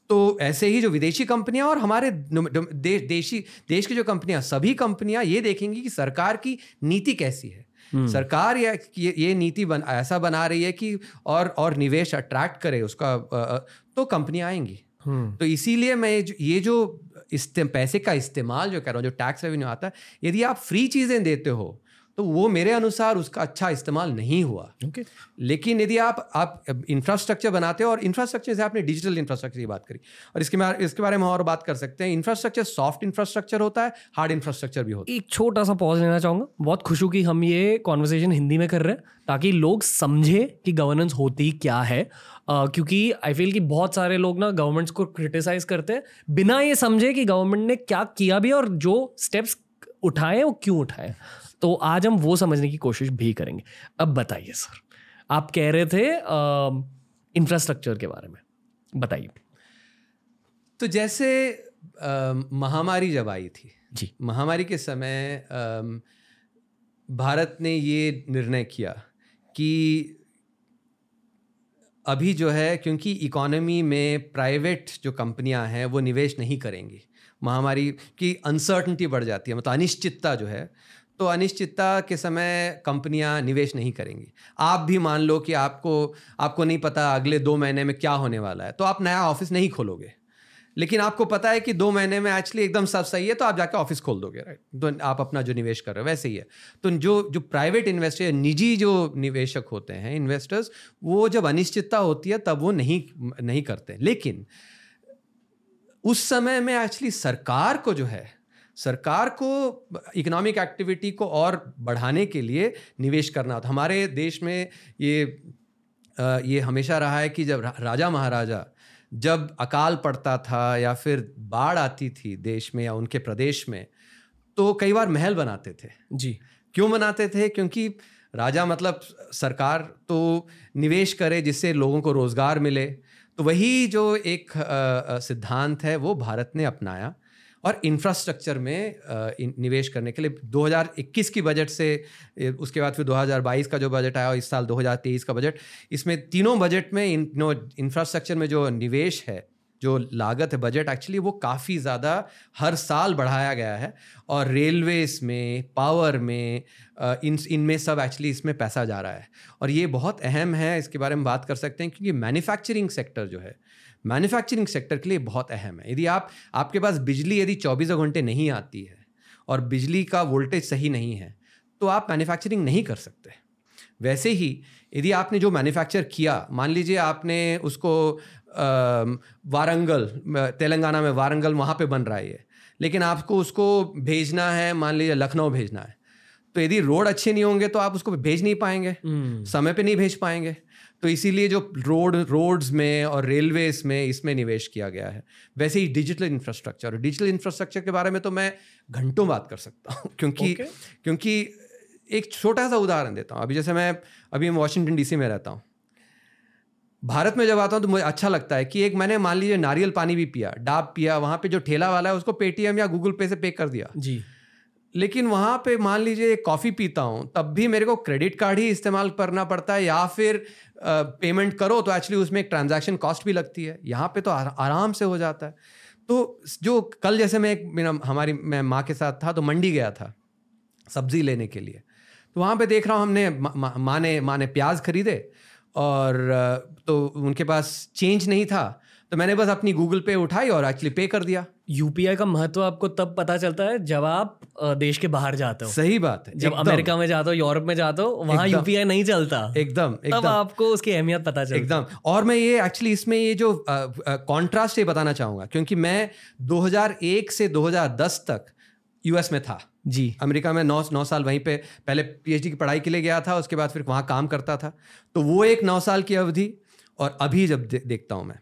तो ऐसे ही जो विदेशी कंपनियाँ और हमारे दे, देशी देश की जो कंपनियाँ सभी कंपनियाँ ये देखेंगी कि सरकार की नीति कैसी है हम्म। सरकार या ये, ये नीति बन ऐसा बना रही है कि और और निवेश अट्रैक्ट करे उसका तो कंपनियाँ आएँगी हम्म। तो इसीलिए मैं ये जो पैसे का इस्तेमाल जो कर रहा हूँ जो टैक्स रेवेन्यू आता है यदि आप फ्री चीज़ें देते हो तो वो मेरे अनुसार उसका अच्छा इस्तेमाल नहीं हुआ। Okay. लेकिन यदि आप आप इंफ्रास्ट्रक्चर बनाते हो और इंफ्रास्ट्रक्चर से आपने डिजिटल इंफ्रास्ट्रक्चर की बात करी और इसके बारे इसके बारे में और बात कर सकते हैं। इंफ्रास्ट्रक्चर सॉफ्ट इंफ्रास्ट्रक्चर होता है हार्ड इंफ्रास्ट्रक्चर भी होता है। एक छोटा सा पॉज लेना चाहूँगा। बहुत खुश हूँ कि हम ये कॉन्वर्सेशन हिंदी में कर रहे हैं ताकि लोग समझे कि गवर्नेंस होती क्या है। uh, क्योंकि आई फील कि बहुत सारे लोग ना गवर्नमेंट्स को क्रिटिसाइज करते हैं बिना ये समझे कि गवर्नमेंट ने क्या किया भी और जो स्टेप्स उठाए वो क्यों उठाए तो आज हम वो समझने की कोशिश भी करेंगे। अब बताइए सर आप कह रहे थे इंफ्रास्ट्रक्चर के बारे में। बताइए। तो जैसे महामारी जब आई थी जी। महामारी के समय आ, भारत ने ये निर्णय किया कि अभी जो है क्योंकि इकोनॉमी में प्राइवेट जो कंपनियाँ हैं वो निवेश नहीं करेंगी। महामारी की अनसर्टनिटी बढ़ जाती है मतलब अनिश्चितता जो है तो अनिश्चितता के समय कंपनियाँ निवेश नहीं करेंगी। आप भी मान लो कि आपको आपको नहीं पता अगले दो महीने में क्या होने वाला है तो आप नया ऑफ़िस नहीं खोलोगे। लेकिन आपको पता है कि दो महीने में एक्चुअली एकदम सब सही है तो आप जाके ऑफ़िस खोल दोगे राइट तो आप अपना जो निवेश कर रहे हो, वैसे ही है। तो जो जो प्राइवेट इन्वेस्टर निजी जो निवेशक होते हैं इन्वेस्टर्स वो जब अनिश्चितता होती है, तब वो नहीं नहीं करते। लेकिन, उस समय में एक्चुअली सरकार को जो है सरकार को इकोनॉमिक एक्टिविटी को और बढ़ाने के लिए निवेश करना। होता हमारे देश में ये ये हमेशा रहा है कि जब राजा महाराजा जब अकाल पड़ता था या फिर बाढ़ आती थी देश में या उनके प्रदेश में तो कई बार महल बनाते थे। जी। क्यों बनाते थे? क्योंकि राजा मतलब सरकार तो निवेश करे जिससे लोगों को रोज़गार मिले। तो वही जो एक सिद्धांत है वो भारत ने अपनाया। और इंफ्रास्ट्रक्चर में निवेश करने के लिए 2021 की बजट से उसके बाद फिर 2022 का जो बजट आया और इस साल 2023 का बजट इसमें तीनों बजट में इन इंफ्रास्ट्रक्चर में जो निवेश है, जो लागत है बजट एक्चुअली वो काफ़ी ज़्यादा हर साल बढ़ाया गया है और रेलवेज में पावर में इन, इनमें सब एक्चुअली इसमें पैसा जा रहा है। और ये बहुत अहम है, इसके बारे में बात कर सकते हैं क्योंकि मैन्युफैक्चरिंग सेक्टर जो है मैन्युफैक्चरिंग सेक्टर के लिए बहुत अहम है। यदि आप आपके पास बिजली यदि चौबीसों घंटे नहीं आती है और बिजली का वोल्टेज सही नहीं है तो आप मैन्युफैक्चरिंग नहीं कर सकते। वैसे ही यदि आपने जो मैन्युफैक्चर किया मान लीजिए आपने उसको वारंगल तेलंगाना में वारंगल वहाँ पे बन रहा है ये लेकिन आपको उसको भेजना है मान लीजिए लखनऊ भेजना है तो यदि रोड अच्छे नहीं होंगे तो आप उसको भेज नहीं पाएँगे। hmm. समय पे नहीं भेज पाएँगे। तो इसीलिए जो रोड रोड्स में और रेलवेज में इसमें निवेश किया गया है। वैसे ही डिजिटल इंफ्रास्ट्रक्चर और डिजिटल इंफ्रास्ट्रक्चर के बारे में तो मैं घंटों बात कर सकता हूँ क्योंकि Okay. क्योंकि एक छोटा सा उदाहरण देता हूँ। अभी जैसे मैं अभी मैं वॉशिंगटन डीसी में रहता हूँ। भारत में जब आता हूँ तो मुझे अच्छा लगता है कि एक मैंने मान लीजिए नारियल पानी भी पिया डाब पिया वहाँ पे जो ठेला वाला है उसको पेटीएम या गूगल पे से पे कर दिया। जी। लेकिन वहाँ पे मान लीजिए कॉफ़ी पीता हूँ, तब भी मेरे को क्रेडिट कार्ड ही इस्तेमाल करना पड़ता है या फिर पेमेंट करो तो एक्चुअली उसमें एक ट्रांजैक्शन कॉस्ट भी लगती है। यहाँ पे तो आराम से हो जाता है। तो जो कल जैसे मैं एक मेरा, हमारी, मैं माँ के साथ था तो मंडी गया था सब्ज़ी लेने के लिए। तो वहाँ पे देख रहा हूँ हमने माँ ने माँ ने प्याज खरीदे और तो उनके पास चेंज नहीं था। तो मैंने बस अपनी गूगल पे उठाई और एक्चुअली पे कर दिया। यूपीआई का महत्व आपको तब पता चलता है जब आप देश के बाहर जाते हो। सही बात है जब अमेरिका में जाते हो यूरोप में जाते हो वहाँ। यूपीआई नहीं चलता। एकदम तब एकदम। आपको उसकी अहमियत पता चलती एकदम। और मैं ये एक्चुअली इसमें ये जो कॉन्ट्रास्ट ये बताना चाहूँगा क्योंकि मैं 2001 से 2010 तक यूएस में था। जी। अमेरिका में नौ नौ साल वहीं पे पहले पीएचडी की पढ़ाई के लिए गया था उसके बाद फिर वहाँ काम करता था। तो वो एक नौ साल की अवधि और अभी जब देखता हूँ मैं।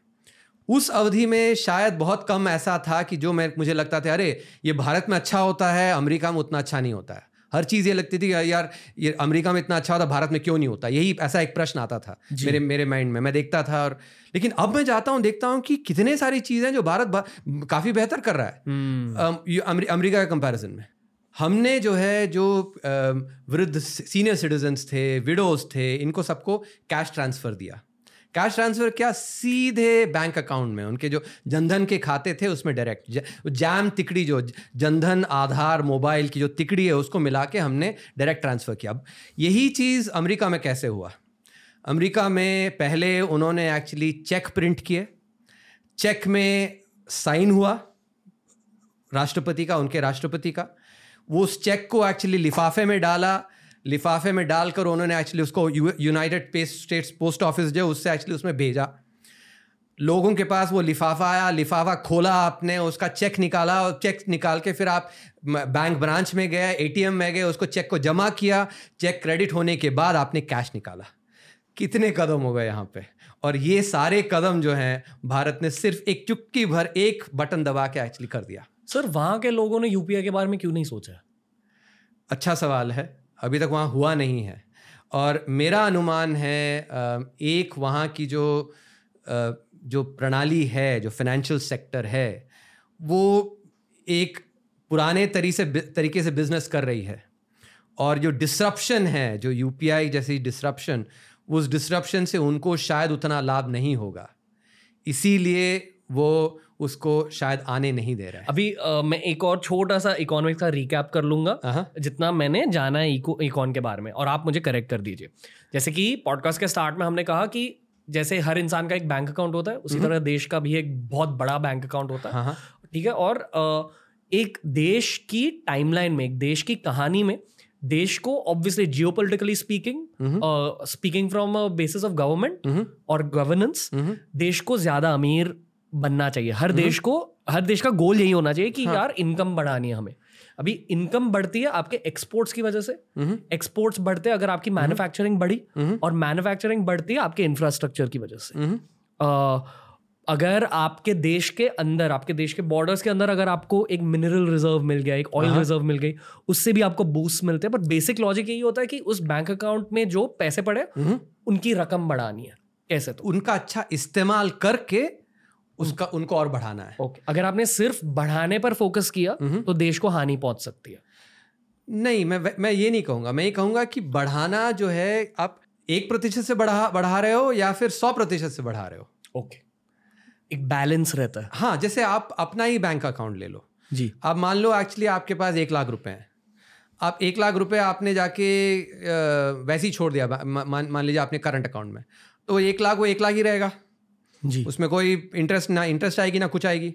उस अवधि में शायद बहुत कम ऐसा था कि जो मैं मुझे लगता था अरे ये भारत में अच्छा होता है अमेरिका में उतना अच्छा नहीं होता है। हर चीज़ ये लगती थी कि यार ये अमेरिका में इतना अच्छा होता भारत में क्यों नहीं होता? यही ऐसा एक प्रश्न आता था मेरे मेरे माइंड में। मैं देखता था और लेकिन अब मैं जाता हूँ देखता हूँ कि कितने सारी चीज़ें जो भारत बा- काफ़ी बेहतर कर रहा है। हम्म। अमरी- अमेरिका के कंपैरिजन में। हमने जो है जो वृद्ध सीनियर सिटीजन्स थे विडोज थे इनको सबको कैश ट्रांसफ़र दिया। कैश ट्रांसफ़र क्या सीधे बैंक अकाउंट में, उनके जो जनधन के खाते थे उसमें डायरेक्ट जैम तिकड़ी जो, जनधन, आधार, मोबाइल की जो तिकड़ी है उसको मिला के हमने डायरेक्ट ट्रांसफ़र किया। अब यही चीज़ अमेरिका में कैसे हुआ? अमेरिका में पहले उन्होंने एक्चुअली चेक प्रिंट किए। चेक में साइन हुआ, राष्ट्रपति का, उनके राष्ट्रपति का। वो उस चेक को एक्चुअली लिफाफे में डाला लिफाफे में डालकर उन्होंने एक्चुअली उसको यूनाइटेड स्टेट्स पोस्ट ऑफ़िस जो उससे एक्चुअली उसमें भेजा। लोगों के पास वो लिफाफा आया लिफाफा खोला आपने उसका चेक निकाला और चेक निकाल के फिर आप बैंक ब्रांच में गए एटीएम में गए उसको चेक को जमा किया। चेक क्रेडिट होने के बाद आपने कैश निकाला। कितने कदम हो गए यहाँ पे। और ये सारे कदम जो हैं भारत ने सिर्फ़ एक चुटकी भर एक बटन दबा के एक्चुअली कर दिया। सर वहाँ के लोगों ने यूपीआई के बारे में क्यों नहीं सोचा? अच्छा सवाल है। अभी तक वहाँ हुआ नहीं है। और मेरा अनुमान है एक वहाँ की जो जो प्रणाली है, जो फाइनेंशियल सेक्टर है, वो एक पुराने तरी से तरीके से बिज़नेस कर रही है। और जो डिसरप्शन है, जो यूपीआई जैसी डिसरप्शन उस डिसरप्शन से उनको शायद उतना लाभ नहीं होगा। इसीलिए वो उसको शायद आने नहीं दे रहा है। अभी अ, मैं एक और छोटा सा इकोनॉमिक्स का रिकैप कर लूँगा। हाँ जितना मैंने जाना है इको इकॉन के बारे में और आप मुझे करेक्ट कर दीजिए। जैसे कि पॉडकास्ट के स्टार्ट में हमने कहा कि जैसे हर इंसान का एक बैंक अकाउंट होता है उसी तरह देश का भी एक बहुत बड़ा बैंक अकाउंट होता है। हाँ ठीक है? और एक देश की टाइमलाइन में एक देश की कहानी में देश को obviously geopolitically speaking speaking from basis of government और गवर्नेंस देश को ज़्यादा अमीर बनना चाहिए। हर देश को हर देश का गोल यही होना चाहिए कि यार इनकम बढ़ानी है हमें। अभी इनकम बढ़ती है आपके एक्सपोर्ट्स की वजह से। एक्सपोर्ट्स बढ़ते हैं अगर आपकी मैन्युफैक्चरिंग बढ़ी और मैन्युफैक्चरिंग बढ़ती है आपके इंफ्रास्ट्रक्चर की वजह से। अ, अगर आपके देश के अंदर आपके देश के बॉर्डर्स के अंदर अगर आपको एक मिनरल रिज़र्व मिल गया एक ऑयल रिज़र्व मिल गई उससे भी आपको बूस्ट मिलते हैं। बट बेसिक लॉजिक यही होता है कि उस बैंक अकाउंट में जो पैसे पड़े उनकी रकम बढ़ानी है। कैसे तो? उनका अच्छा इस्तेमाल करके उसका उनको और बढ़ाना है। ओके। अगर आपने सिर्फ़ बढ़ाने पर फोकस किया तो देश को हानि पहुँच सकती है। नहीं मैं मैं ये नहीं कहूँगा। मैं ये कहूँगा कि बढ़ाना जो है आप एक प्रतिशत से बढ़ा बढ़ा रहे हो या फिर सौ प्रतिशत से बढ़ा रहे हो। ओके। एक बैलेंस रहता है। हाँ जैसे आप अपना ही बैंक अकाउंट ले लो। जी। आप मान लो एक्चुअली आपके पास एक लाख रुपए हैं। आप एक लाख रुपए आपने जाके वैसे ही छोड़ दिया मान मान लीजिए आपने करंट अकाउंट में। तो एक लाख वो एक लाख ही रहेगा। जी। उसमें कोई इंटरेस्ट ना इंटरेस्ट आएगी ना कुछ आएगी।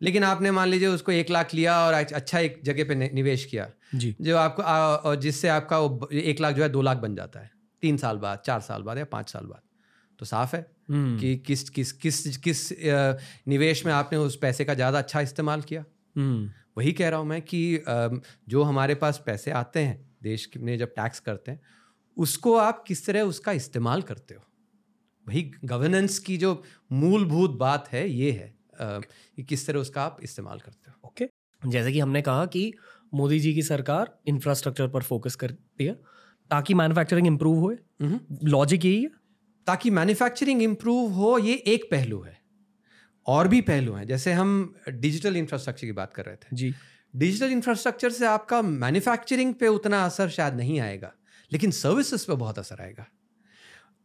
लेकिन आपने मान लीजिए उसको एक लाख लिया और अच्छा एक जगह पे निवेश किया। जी। जो आपको और जिससे आपका वो एक लाख जो है दो लाख बन जाता है। तीन साल बाद चार साल बाद या पाँच साल बाद। तो साफ़ है हम्म। कि किस किस किस किस निवेश में आपने उस पैसे का ज़्यादा अच्छा इस्तेमाल किया। हम्म। वही कह रहा हूँ मैं कि जो हमारे पास पैसे आते हैं देश में जब टैक्स करते हैं उसको आप किस तरह उसका इस्तेमाल करते हो? वही गवर्नेंस की जो मूलभूत बात है ये है कि किस तरह उसका आप इस्तेमाल करते हो। ओके। जैसे कि हमने कहा कि मोदी जी की सरकार इंफ्रास्ट्रक्चर पर फोकस करती है ताकि मैन्युफैक्चरिंग इंप्रूव होए। लॉजिक यही है। ताकि मैन्युफैक्चरिंग इम्प्रूव हो ये एक पहलू है और भी पहलू हैं। जैसे हम डिजिटल इंफ्रास्ट्रक्चर की बात कर रहे थे। जी। डिजिटल इंफ्रास्ट्रक्चर से आपका मैन्युफैक्चरिंग पे उतना असर शायद नहीं आएगा लेकिन सर्विसेज़ पे बहुत असर आएगा।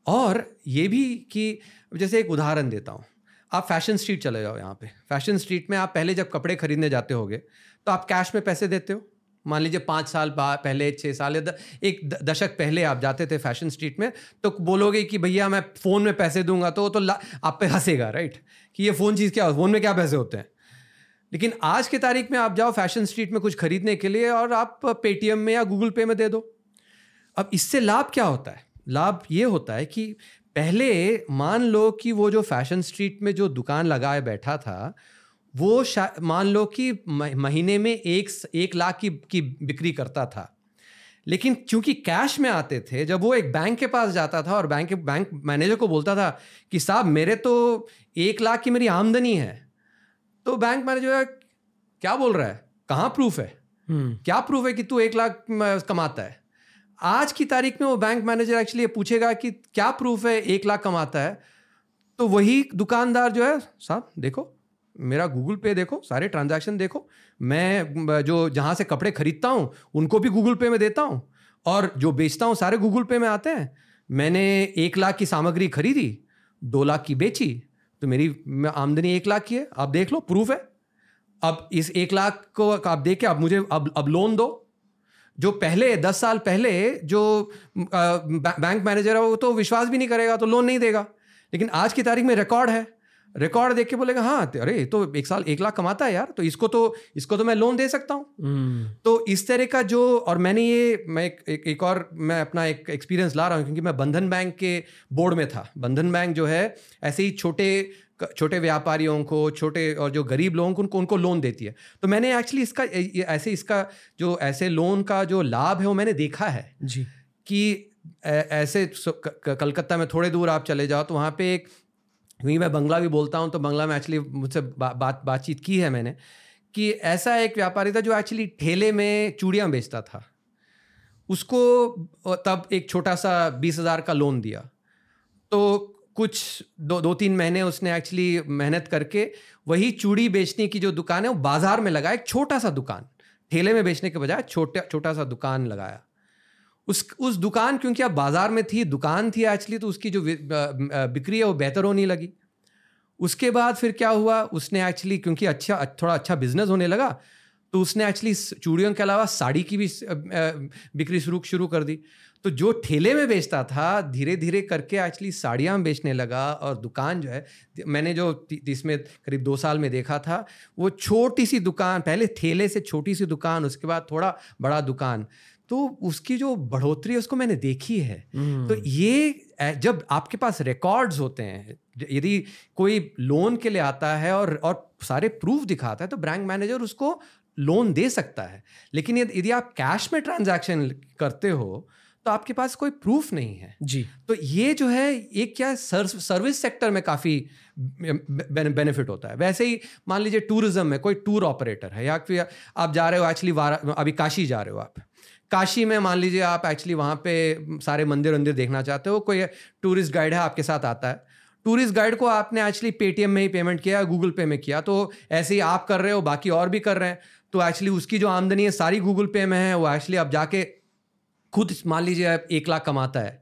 और ये भी कि जैसे एक उदाहरण देता हूँ। आप फ़ैशन स्ट्रीट चले जाओ यहाँ पे। फ़ैशन स्ट्रीट में आप पहले जब कपड़े खरीदने जाते होगे तो आप कैश में पैसे देते हो? मान लीजिए पाँच साल पहले छः साल या एक दशक पहले आप जाते थे फ़ैशन स्ट्रीट में तो बोलोगे कि भैया मैं फ़ोन में पैसे दूँगा तो वो तो आप पे हंसेगा, राइट? कि ये फ़ोन चीज़ क्या, फ़ोन में क्या पैसे होते हैं? लेकिन आज की तारीख में आप जाओ फ़ैशन स्ट्रीट में कुछ खरीदने के लिए और आप पेटीएम में या गूगल पे में दे दो। अब इससे लाभ क्या होता है? लाभ ये होता है कि पहले मान लो कि वो जो फ़ैशन स्ट्रीट में जो दुकान लगाए बैठा था वो मान लो कि महीने में एक एक लाख की की बिक्री करता था। लेकिन चूँकि कैश में आते थे जब वो एक बैंक के पास जाता था और बैंक के बैंक मैनेजर को बोलता था कि साहब मेरे तो एक लाख की मेरी आमदनी है। तो बैंक मैनेजर क्या बोल रहा है? कहाँ प्रूफ है? क्या प्रूफ है कि तू एक लाख कमाता है? आज की तारीख में वो बैंक मैनेजर एक्चुअली पूछेगा कि क्या प्रूफ है, एक लाख कमाता है। तो वही दुकानदार जो है, साहब, देखो, मेरा गूगल पे देखो, सारे ट्रांजैक्शन देखो। मैं जो जहाँ से कपड़े खरीदता हूँ, उनको भी गूगल पे में देता हूँ। और जो बेचता हूँ, सारे गूगल पे में आते हैं। मैंने एक लाख की सामग्री खरीदी, दो लाख की बेची तो मेरी आमदनी एक लाख की है। आप देख लो प्रूफ है। अब इस एक लाख को आप देख के आप मुझे अब अब लोन दो। जो पहले दस साल पहले जो बैंक मैनेजर है वो तो विश्वास भी नहीं करेगा तो लोन नहीं देगा। लेकिन आज की तारीख में रिकॉर्ड है। रिकॉर्ड देख के बोलेगा हाँ अरे तो एक साल एक लाख कमाता है यार तो इसको तो इसको तो मैं लोन दे सकता हूँ। तो इस तरह का जो और मैंने ये मैं एक, एक, एक और मैं अपना एक एक्सपीरियंस ला रहा हूँ क्योंकि मैं बंधन बैंक के बोर्ड में था। बंधन बैंक जो है ऐसे ही छोटे छोटे व्यापारियों को छोटे और जो गरीब लोगों को उनको उनको लोन देती है। तो मैंने एक्चुअली इसका ऐसे इसका जो ऐसे लोन का जो लाभ है वो मैंने देखा है जी। कि ऐसे कलकत्ता में थोड़े दूर आप चले जाओ तो वहाँ पे एक क्योंकि मैं बंगला भी बोलता हूँ तो बंगला में एक्चुअली मुझसे बा, बात बातचीत की है मैंने कि ऐसा एक व्यापारी था जो एक्चुअली ठेले में चूड़ियाँ बेचता था। उसको तब एक छोटा सा बीस हज़ार का लोन दिया। तो कुछ दो दो तीन महीने उसने एक्चुअली मेहनत करके वही चूड़ी बेचने की जो दुकान है, वो बाज़ार में लगाया, एक छोटा सा दुकान। ठेले में बेचने के बजाय छोटा छोटा सा दुकान लगाया। उस उस दुकान, क्योंकि अब बाज़ार में थी, दुकान थी एक्चुअली तो उसकी जो बिक्री है, वो बेहतर होने लगी। उसके बाद फिर क्या हुआ, उसने एक्चुअली क्योंकि अच्छा थोड़ा अच्छा बिज़नेस होने लगा तो उसने एक्चुअली चूड़ियों के अलावा साड़ी की भी बिक्री शुरू शुरू कर दी। तो जो ठेले में बेचता था धीरे धीरे करके एक्चुअली साड़ियाँ बेचने लगा और दुकान जो है मैंने जो इसमें करीब दो साल में देखा था वो छोटी सी दुकान पहले ठेले से छोटी सी दुकान उसके बाद थोड़ा बड़ा दुकान। तो उसकी जो बढ़ोतरी है उसको मैंने देखी है। तो ये जब आपके पास रिकॉर्ड्स होते हैं यदि कोई लोन के लिए आता है और और सारे प्रूफ दिखाता है तो बैंक मैनेजर उसको लोन दे सकता है। लेकिन यदि यदि आप कैश में ट्रांजैक्शन करते हो तो आपके पास कोई प्रूफ नहीं है। जी। तो ये जो है एक क्या सर्व सर्विस सेक्टर में काफ़ी बेनिफिट होता है। वैसे ही मान लीजिए टूरिज़्म में कोई टूर ऑपरेटर है या फिर आप जा रहे हो एक्चुअली वारा अभी काशी जा रहे हो आप। काशी में मान लीजिए आप एक्चुअली वहाँ पे सारे मंदिर वंदिर देखना चाहते हो कोई टूरिस्ट गाइड है आपके साथ आता है। टूरिस्ट गाइड को आपने एक्चुअली पेटीएम में ही पेमेंट किया गूगल पे में किया तो ऐसे ही आप कर रहे हो बाकी और भी कर रहे हैं। तो एक्चुअली उसकी जो आमदनी है सारी गूगल पे में है वो एक्चुअली आप जाके खुद मान लीजिए आप एक लाख कमाता है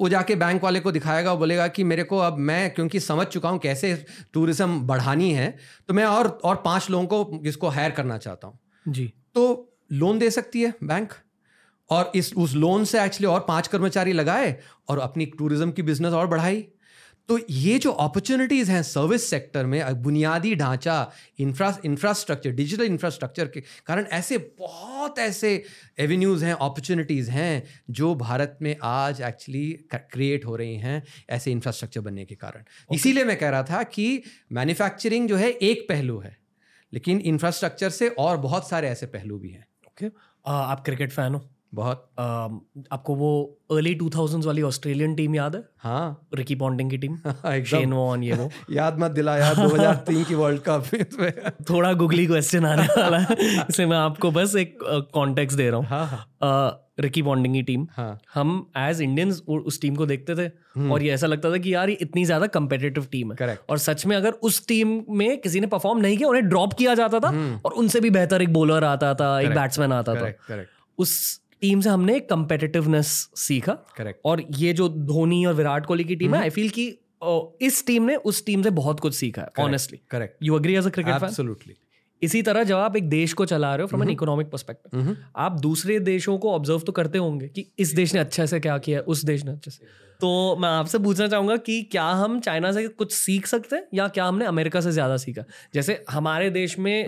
वो जाके बैंक वाले को दिखाएगा वो बोलेगा कि मेरे को अब मैं क्योंकि समझ चुका हूँ कैसे टूरिज़्म बढ़ानी है तो मैं और और पाँच लोगों को जिसको हायर करना चाहता हूँ। जी। तो लोन दे सकती है बैंक और इस उस लोन से एक्चुअली और पाँच कर्मचारी लगाए और अपनी टूरिज़्म की बिज़नेस और बढ़ाई। तो ये जो अपॉर्चुनिटीज़ हैं सर्विस सेक्टर में बुनियादी ढांचा इंफ्रा इंफ्रास्ट्रक्चर डिजिटल इंफ्रास्ट्रक्चर के कारण ऐसे बहुत ऐसे एवेन्यूज़ हैं अपॉर्चुनिटीज़ हैं जो भारत में आज एक्चुअली क्रिएट हो रही हैं ऐसे इंफ्रास्ट्रक्चर बनने के कारण okay. इसीलिए मैं कह रहा था कि मैन्युफैक्चरिंग जो है एक पहलू है लेकिन इंफ्रास्ट्रक्चर से और बहुत सारे ऐसे पहलू भी हैं ओके okay. आप क्रिकेट फ़ैन हो बहुत। अम, आपको वो अर्ली 2000s वाली ऑस्ट्रेलियन टीम याद है? हाँ। रिकी पॉन्टिंग की टीम शेन वॉन ये वो। याद मत दिला यार 2003 की वर्ल्ड कप इसमें थोड़ा गुगली क्वेश्चन आने वाला है इसलिए मैं आपको बस एक कॉन्टेक्स्ट दे रहा हाँ। हाँ हूँ। रिकी पॉन्टिंग की टीम हाँ। हम एज इंडियंस उस टीम को देखते थे और ये ऐसा लगता था कि यार ये इतनी ज़्यादा कंपेटिटिव टीम है। करेक्ट और सच में अगर उस टीम में किसी ने परफॉर्म नहीं किया उन्हें ड्रॉप किया जाता था और उनसे भी बेहतर एक बॉलर आता था Correct. एक बैट्समैन आता Correct. था करेक्ट उस टीम से हमने कंपेटिटिवनेस सीखा। करेक्ट और ये जो धोनी और विराट कोहली की टीम है आई फील कि इस टीम ने उस टीम से बहुत कुछ सीखा है honestly correct you agree as a cricket fan absolutely इसी तरह जब आप एक देश को चला रहे हो फ्रॉम एन इकोनॉमिक परस्पेक्टिव आप दूसरे देशों को ऑब्ज़र्व तो करते होंगे कि इस देश ने अच्छे से क्या किया है उस देश ने अच्छे से। तो मैं आपसे पूछना चाहूँगा कि क्या हम चाइना से कुछ सीख सकते हैं या क्या हमने अमेरिका से ज़्यादा सीखा? जैसे हमारे देश में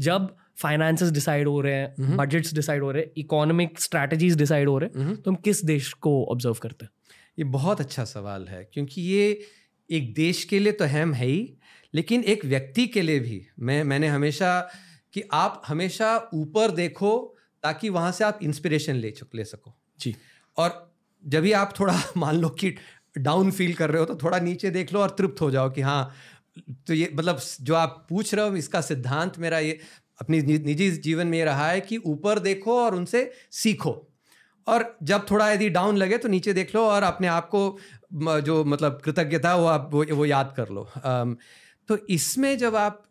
जब फाइनेंसेस डिसाइड हो रहे हैं बजट्स डिसाइड हो रहे हैं इकोनॉमिक स्ट्रैटेजीज डिसाइड हो रहे हैं तो हम किस देश को ऑब्ज़र्व करते हैं? ये बहुत अच्छा सवाल है क्योंकि ये एक देश के लिए तो अहम है ही लेकिन एक व्यक्ति के लिए भी। मैं मैंने हमेशा कि आप हमेशा ऊपर देखो ताकि वहाँ से आप इंस्पिरेशन ले चुक ले सको। जी। और जब भी आप थोड़ा मान लो कि डाउन फील कर रहे हो तो थोड़ा नीचे देख लो और तृप्त हो जाओ कि हाँ तो ये मतलब जो आप पूछ रहे हो इसका सिद्धांत मेरा ये अपनी निजी जीवन में ये रहा है कि ऊपर देखो और उनसे सीखो। और जब थोड़ा यदि डाउन लगे तो नीचे देख लो और अपने आप को जो मतलब कृतज्ञता वो आप वो, वो याद कर लो। अम, तो इसमें जब आप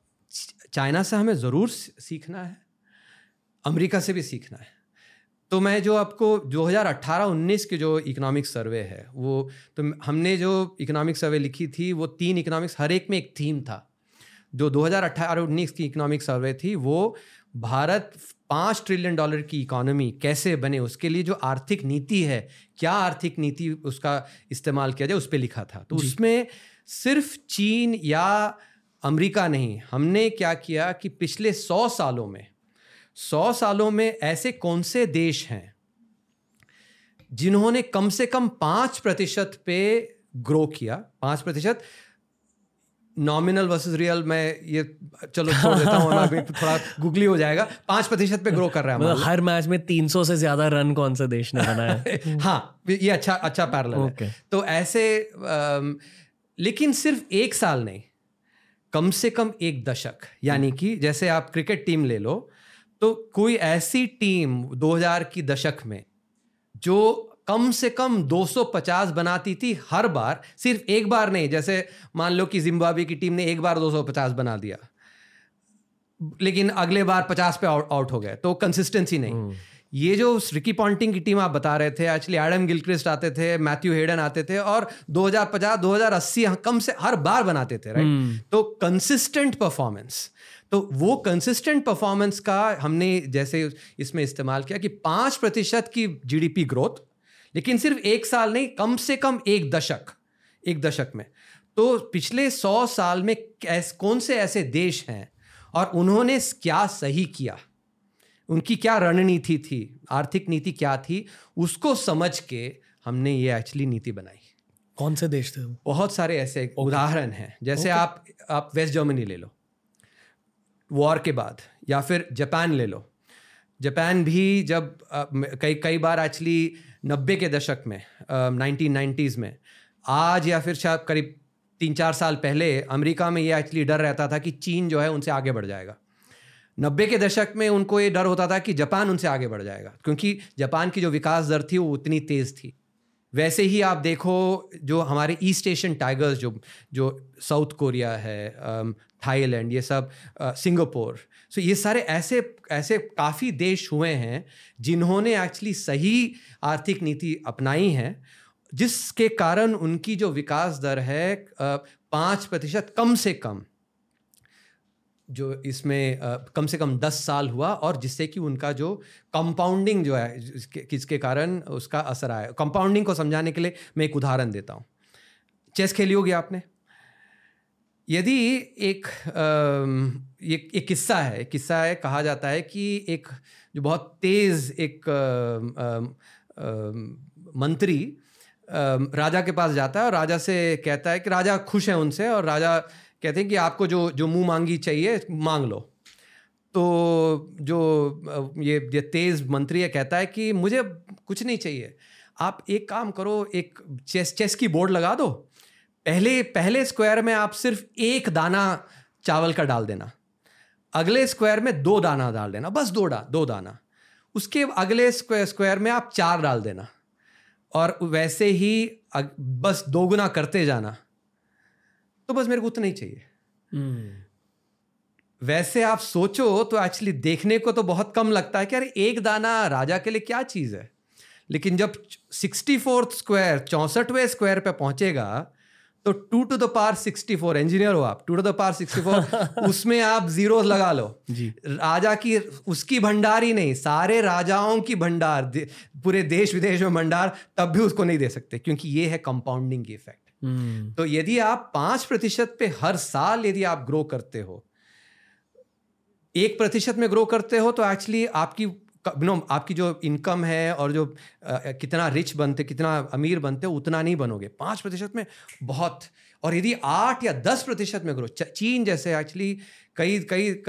चाइना से हमें ज़रूर सीखना है अमेरिका से भी सीखना है तो मैं जो आपको 2018-19 के जो इकोनॉमिक सर्वे है वो तो हमने जो इकोनॉमिक सर्वे लिखी थी वो तीन इकोनॉमिक्स हर एक में एक थीम था। जो 2018-19 की इकोनॉमिक सर्वे थी वो भारत पाँच ट्रिलियन डॉलर की इकोनॉमी कैसे बने उसके लिए जो आर्थिक नीति है क्या आर्थिक नीति उसका इस्तेमाल किया जाए उस पर लिखा था। तो उसमें सिर्फ़ चीन या अमेरिका नहीं हमने क्या किया कि पिछले सौ सालों में सौ सालों में ऐसे कौन से देश हैं जिन्होंने कम से कम पाँच प्रतिशत पे ग्रो किया पाँच प्रतिशत नॉमिनल वर्सेस रियल मैं ये चलो छोड़ देता हूँ थोड़ा गुगली हो जाएगा। पाँच प्रतिशत पे ग्रो कर रहा है मतलब हर मैच में 300 से ज़्यादा रन कौन से देश ने बनाया? है हाँ ये अच्छा अच्छा पैरल Okay. है तो ऐसे अम, लेकिन सिर्फ़ एक साल नहीं कम से कम एक दशक यानी कि जैसे आप क्रिकेट टीम ले लो तो कोई ऐसी टीम 2000 की दशक में जो कम से कम 250 बनाती थी हर बार सिर्फ़ एक बार नहीं जैसे मान लो कि जिम्बाब्वे की टीम ने एक बार 250 बना दिया। लेकिन अगले बार 50 पे आउट आउट हो गए तो कंसिस्टेंसी नहीं। ये जो रिकी पॉन्टिंग की टीम आप बता रहे थे एक्चुअली एडम गिलक्रिस्ट आते थे मैथ्यू हेडन आते थे और 2050 2080 कम से हर बार बनाते थे राइट तो कंसिस्टेंट परफॉर्मेंस तो वो कंसिस्टेंट परफॉर्मेंस का हमने जैसे इसमें इस्तेमाल किया कि पाँच प्रतिशत की जीडीपी ग्रोथ लेकिन सिर्फ़ एक साल नहीं कम से कम एक दशक एक दशक में। तो पिछले सौ साल में कैस कौन से ऐसे देश हैं और उन्होंने क्या सही किया? उनकी क्या रणनीति थी आर्थिक नीति क्या थी उसको समझ के हमने ये एक्चुअली नीति बनाई। कौन से देश थे बहुत सारे ऐसे उदाहरण हैं जैसे आप आप वेस्ट जर्मनी ले लो वॉर के बाद या फिर जापान ले लो। जापान भी जब कई कई बार एक्चुअली नब्बे के दशक में नाइनटीन नाइन्टीज़ में। आज या फिर शायद करीब तीन चार साल पहले अमेरिका में ये एक्चुअली डर रहता था कि चीन जो है उनसे आगे बढ़ जाएगा। नब्बे के दशक में उनको ये डर होता था कि जापान उनसे आगे बढ़ जाएगा, क्योंकि जापान की जो विकास दर थी वो उतनी तेज़ थी। वैसे ही आप देखो जो हमारे ईस्ट एशियन टाइगर्स जो जो साउथ कोरिया है थाईलैंड ये सब सिंगापुर सो ये सारे ऐसे ऐसे काफ़ी देश हुए हैं जिन्होंने एक्चुअली सही आर्थिक नीति अपनाई है, जिसके कारण उनकी जो विकास दर है पाँच प्रतिशत कम से कम। जो इसमें अ, कम से कम दस साल हुआ और जिससे कि उनका जो कंपाउंडिंग जो है किसके कारण उसका असर आया। कंपाउंडिंग को समझाने के लिए मैं एक उदाहरण देता हूँ। चेस खेली होगी आपने? यदि एक एक किस्सा है किस्सा है कहा जाता है कि एक जो बहुत तेज़ एक अम, अम, मंत्री राजा के पास जाता है और राजा से कहता है कि राजा खुश है उनसे और राजा कहते हैं कि आपको जो जो मुँह मांगी चाहिए, मांग लो। तो जो ये तेज मंत्री है, कहता है कि मुझे कुछ नहीं चाहिए। आप एक काम करो, एक चेस चेस की बोर्ड लगा दो। पहले पहले स्क्वायर में आप सिर्फ़ एक दाना चावल का डाल देना। अगले स्क्वायर में दो दाना डाल देना, बस दो डा, दो दाना। उसके अगले स्क्वायर में आप चार डाल देना। और वैसे ही बस दोगुना करते जाना। तो बस मेरे को उतना ही चाहिए। hmm. वैसे आप सोचो तो एक्चुअली देखने को तो बहुत कम लगता है कि अरे एक दाना राजा के लिए क्या चीज़ है? लेकिन जब सिक्सटी फोर्थ स्क्वायर चौंसठवें स्क्वायर पे पहुंचेगा तो two to the power sixty four engineer हो आप। Two to the power sixty four उसमें आप ज़ीरो लगा लो। जी। राजा की उसकी भंडार ही नहीं सारे राजाओं की भंडार पूरे देश विदेश में भंडार तब भी उसको नहीं दे सकते क्योंकि ये है कंपाउंडिंग की इफ़ेक्ट हम्म। तो यदि आप पाँच प्रतिशत पे हर साल यदि आप ग्रो करते हो एक प्रतिशत में ग्रो करते हो तो एक्चुअली आपकी नो आपकी जो इनकम है और जो आ, कितना रिच बनते कितना अमीर बनते हो उतना नहीं बनोगे। पाँच प्रतिशत में बहुत। और यदि आठ या दस प्रतिशत में ग्रो चीन जैसे एक्चुअली कई कई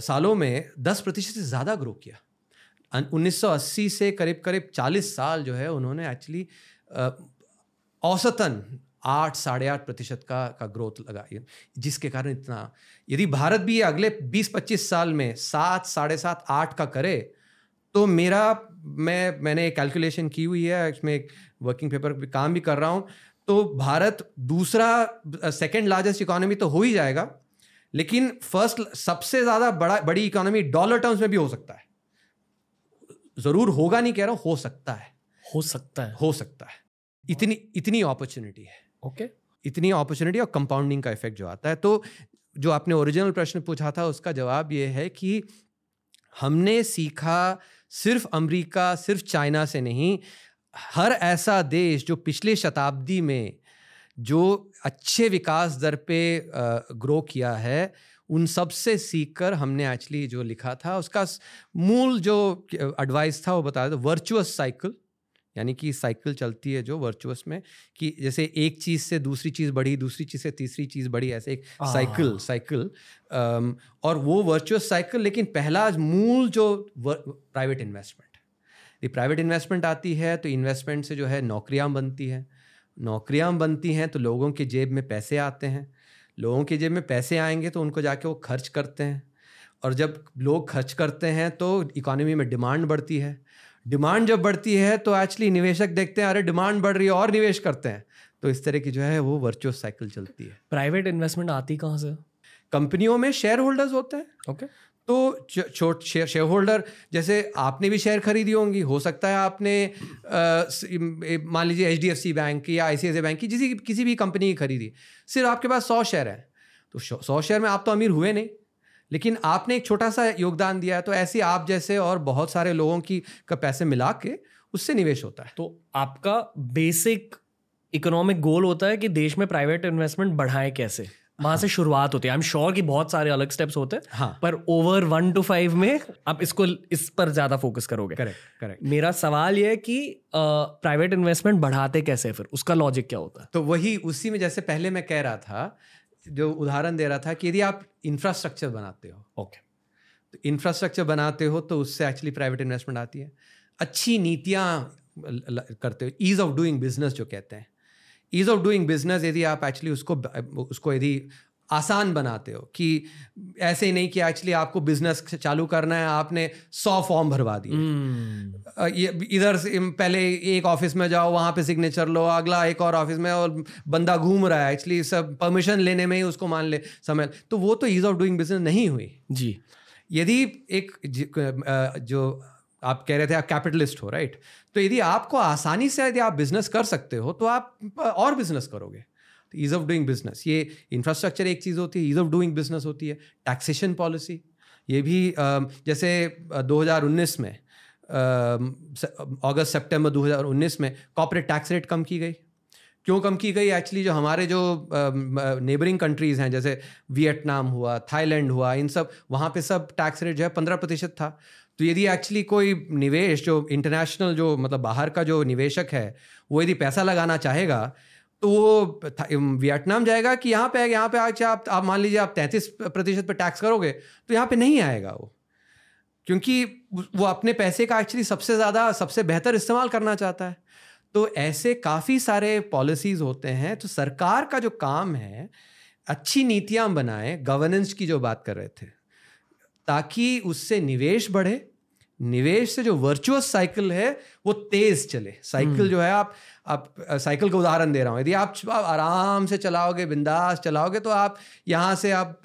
सालों में दस प्रतिशत से ज़्यादा ग्रो किया। 1980 से करीब करीब 40 साल जो है उन्होंने एक्चुअली औसतन आठ, साढ़े आठ प्रतिशत का का ग्रोथ लगा। जिसके कारण इतना, यदि भारत भी अगले बीस, पच्चीस साल में सात, साढ़े सात, आठ का करे तो मेरा, मैं, मैंने कैलकुलेशन की हुई है, इसमें एक वर्किंग पेपर पे काम भी कर रहा हूँ तो भारत दूसरा सेकेंड लार्जेस्ट इकोनॉमी तो हो ही जाएगा, लेकिन फ़र्स्ट सबसे ज़्यादा बड़ा, बड़ी इकोनॉमी डॉलर टर्म्स में भी हो सकता है। ज़रूर होगा नहीं, कह रहा हो सकता है। हो सकता है। हो सकता है। इतनी इतनी अपॉर्चुनिटी है। Okay okay. इतनी अपॉर्चुनिटी और कंपाउंडिंग का इफ़ेक्ट जो आता है तो जो आपने ओरिजिनल प्रश्न पूछा था उसका जवाब ये है कि हमने सीखा सिर्फ़ अमेरिका सिर्फ़ चाइना से नहीं हर ऐसा देश जो पिछले शताब्दी में जो अच्छे विकास दर पे ग्रो किया है उन सबसे सीख कर हमने एक्चुअली जो लिखा था उसका मूल जो एडवाइस था वो बताया था वर्चुअस साइकिल यानी कि साइकिल चलती है जो वर्चुअस में कि जैसे एक चीज़ से दूसरी चीज़ बढ़ी दूसरी चीज़ से तीसरी चीज़ बढ़ी ऐसे एक साइकिल साइकिल और वो वर्चुअस साइकिल लेकिन पहला मूल जो प्राइवेट इन्वेस्टमेंट। यदि प्राइवेट इन्वेस्टमेंट आती है तो इन्वेस्टमेंट से जो है नौकरियाँ बनती हैं। नौकरियाँ बनती हैं तो लोगों के जेब में पैसे आते हैं। लोगों के जेब में पैसे आएँगे तो उनको जाके वो खर्च करते हैं। और जब लोग खर्च करते हैं तो इकोनॉमी में डिमांड बढ़ती है। डिमांड जब बढ़ती है तो एक्चुअली निवेशक देखते हैं अरे डिमांड बढ़ रही है और निवेश करते हैं। तो इस तरह की जो है वो वर्चुअस साइकिल चलती है। प्राइवेट इन्वेस्टमेंट आती कहाँ से? कंपनियों में शेयर होल्डर्स होते हैं। Okay okay. तो छोट शेयर शेयर होल्डर जैसे आपने भी शेयर खरीदी होंगी हो सकता है आपने मान लीजिए H D F C bank की या आई सी आई सी बैंक की जिसी किसी भी कंपनी की खरीदी। सिर्फ़ आपके पास सौ शेयर है। तो सौ शेयर में आप तो अमीर हुए नहीं। लेकिन आपने एक छोटा सा योगदान दिया है तो ऐसे आप जैसे और बहुत सारे लोगों की का पैसे मिला के उससे निवेश होता है। तो आपका बेसिक इकोनॉमिक गोल होता है कि देश में प्राइवेट इन्वेस्टमेंट बढ़ाएँ कैसे? वहाँ हाँ. से शुरुआत होती है। आई एम श्योर कि बहुत सारे अलग स्टेप्स होते हैं हाँ. पर ओवर वन टू फाइव में आप इसको इस पर ज़्यादा फोकस करोगे। करेक्ट करेक्ट मेरा सवाल यह है कि प्राइवेट इन्वेस्टमेंट बढ़ाते कैसे फिर? उसका लॉजिक क्या होता है? तो वही उसी में जैसे पहले मैं कह रहा था जो उदाहरण दे रहा था कि यदि आप इंफ्रास्ट्रक्चर बनाते हो ओके तो इंफ्रास्ट्रक्चर बनाते हो तो उससे एक्चुअली प्राइवेट इन्वेस्टमेंट आती है। अच्छी नीतियाँ करते हो ईज़ ऑफ़ डूइंग बिज़नेस जो कहते हैं। ईज़ ऑफ़ डूइंग बिज़नेस यदि आप एक्चुअली उसको उसको यदि आसान बनाते हो कि ऐसे ही नहीं कि एक्चुअली आपको बिज़नेस चालू करना है आपने सौ फॉर्म भरवा दिए. ये इधर से पहले एक ऑफ़िस में जाओ वहाँ पे सिग्नेचर लो अगला एक और ऑफ़िस में और बंदा घूम रहा है एक्चुअली सब परमिशन लेने में ही उसको मान ले समय। तो वो तो ईज ऑफ़ डूइंग बिज़नेस नहीं हुई। जी। यदि एक जो आप कह रहे थे आप कैपिटलिस्ट हो राइट तो यदि आपको आसानी से यदि आप बिज़नेस कर सकते हो तो आप और बिज़नेस करोगे। तो ईज़ ऑफ़ डूइंग बिज़नेस ये इंफ्रास्ट्रक्चर एक चीज़ होती है ईज़ ऑफ़ डूइंग बिज़नेस होती है। टैक्सेशन पॉलिसी ये भी जैसे 2019 में अगस्त, सितंबर 2019 में कॉपरेट टैक्स रेट कम की गई। क्यों कम की गई? एक्चुअली जो हमारे जो नेबरिंग कंट्रीज़ हैं, जैसे वियतनाम हुआ थाईलैंड हुआ, इन सब, वहाँ पे सब टैक्स रेट जो है पंद्रह प्रतिशत था। तो यदि एक्चुअली कोई निवेश, जो इंटरनेशनल जो मतलब बाहर का जो निवेशक है, वो यदि पैसा लगाना चाहेगा तो वो वियतनाम जाएगा कि यहाँ पे आएगा यहाँ पे आके आप आप मान लीजिए आप तैंतीस प्रतिशत पर टैक्स करोगे तो यहाँ पे नहीं आएगा वो। क्योंकि वो अपने पैसे का एक्चुअली सबसे ज़्यादा, सबसे बेहतर इस्तेमाल करना चाहता है। तो ऐसे काफ़ी सारे पॉलिसीज़ होते हैं तो सरकार का जो काम है, अच्छी नीतियाँ बनाए गवर्नेंस की जो बात कर रहे थे, ताकि उससे निवेश बढ़े निवेश से जो वर्चुअस साइकिल है वो तेज चले। साइकिल जो है आप आप साइकिल का उदाहरण दे रहा हूँ। यदि आप आप आराम से चलाओगे बिंदास चलाओगे तो आप यहाँ से आप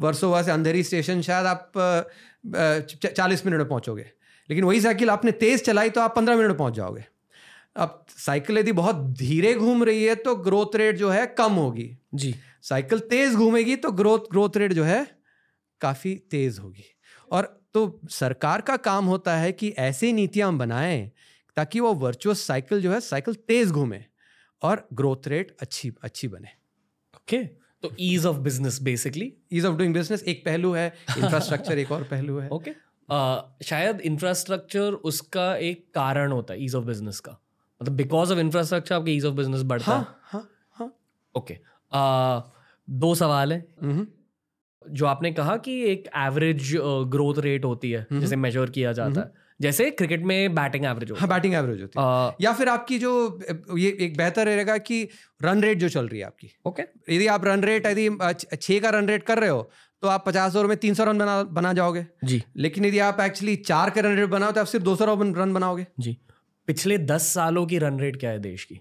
वर्सोवा से अंधेरी स्टेशन शायद आप चालीस मिनट में पहुँचोगे। लेकिन वही साइकिल आपने तेज चलाई तो आप पंद्रह मिनट में पहुँच जाओगे। अब साइकिल यदि बहुत धीरे घूम रही है तो ग्रोथ रेट जो है कम होगी। जी। साइकिल तेज घूमेगी तो ग्रोथ ग्रोथ रेट जो है काफ़ी तेज होगी। और तो सरकार का काम होता है कि ऐसी नीतियाँ बनाएँ ताकि वो वर्चुअस साइकिल जो है साइकिल तेज घूमे और ग्रोथ रेट अच्छी अच्छी बने। Okay okay. तो ease of business basically ease of doing business एक पहलू है इंफ्रास्ट्रक्चर एक और पहलू है। Okay okay. uh, शायद इंफ्रास्ट्रक्चर उसका एक कारण होता है ईज ऑफ़ बिज़नेस का। मतलब बिकॉज़ ऑफ़ इंफ्रास्ट्रक्चर आपके ईज ऑफ़ बिज़नेस बढ़ता है हाँ। हाँ हाँ। ओके दो सवाल है। हम्म, जो आपने कहा कि एक एवरेज ग्रोथ रेट होती है जिसे मेजर किया जाता है। जैसे क्रिकेट में बैटिंग एवरेज हाँ बैटिंग एवरेज होती है। या फिर आपकी जो ये एक बेहतर रहेगा कि रन रेट जो चल रही है आपकी। ओके यदि आप रन रेट यदि छ- छः का रन रेट कर रहे हो तो आप पचास ओवर में तीन सौ रन बना बना जाओगे। जी। लेकिन यदि आप एक्चुअली चार का रन रेट बनाओ तो आप सिर्फ़ दो सौ रन बनाओगे। जी। पिछले दस सालों की रन रेट क्या है देश की?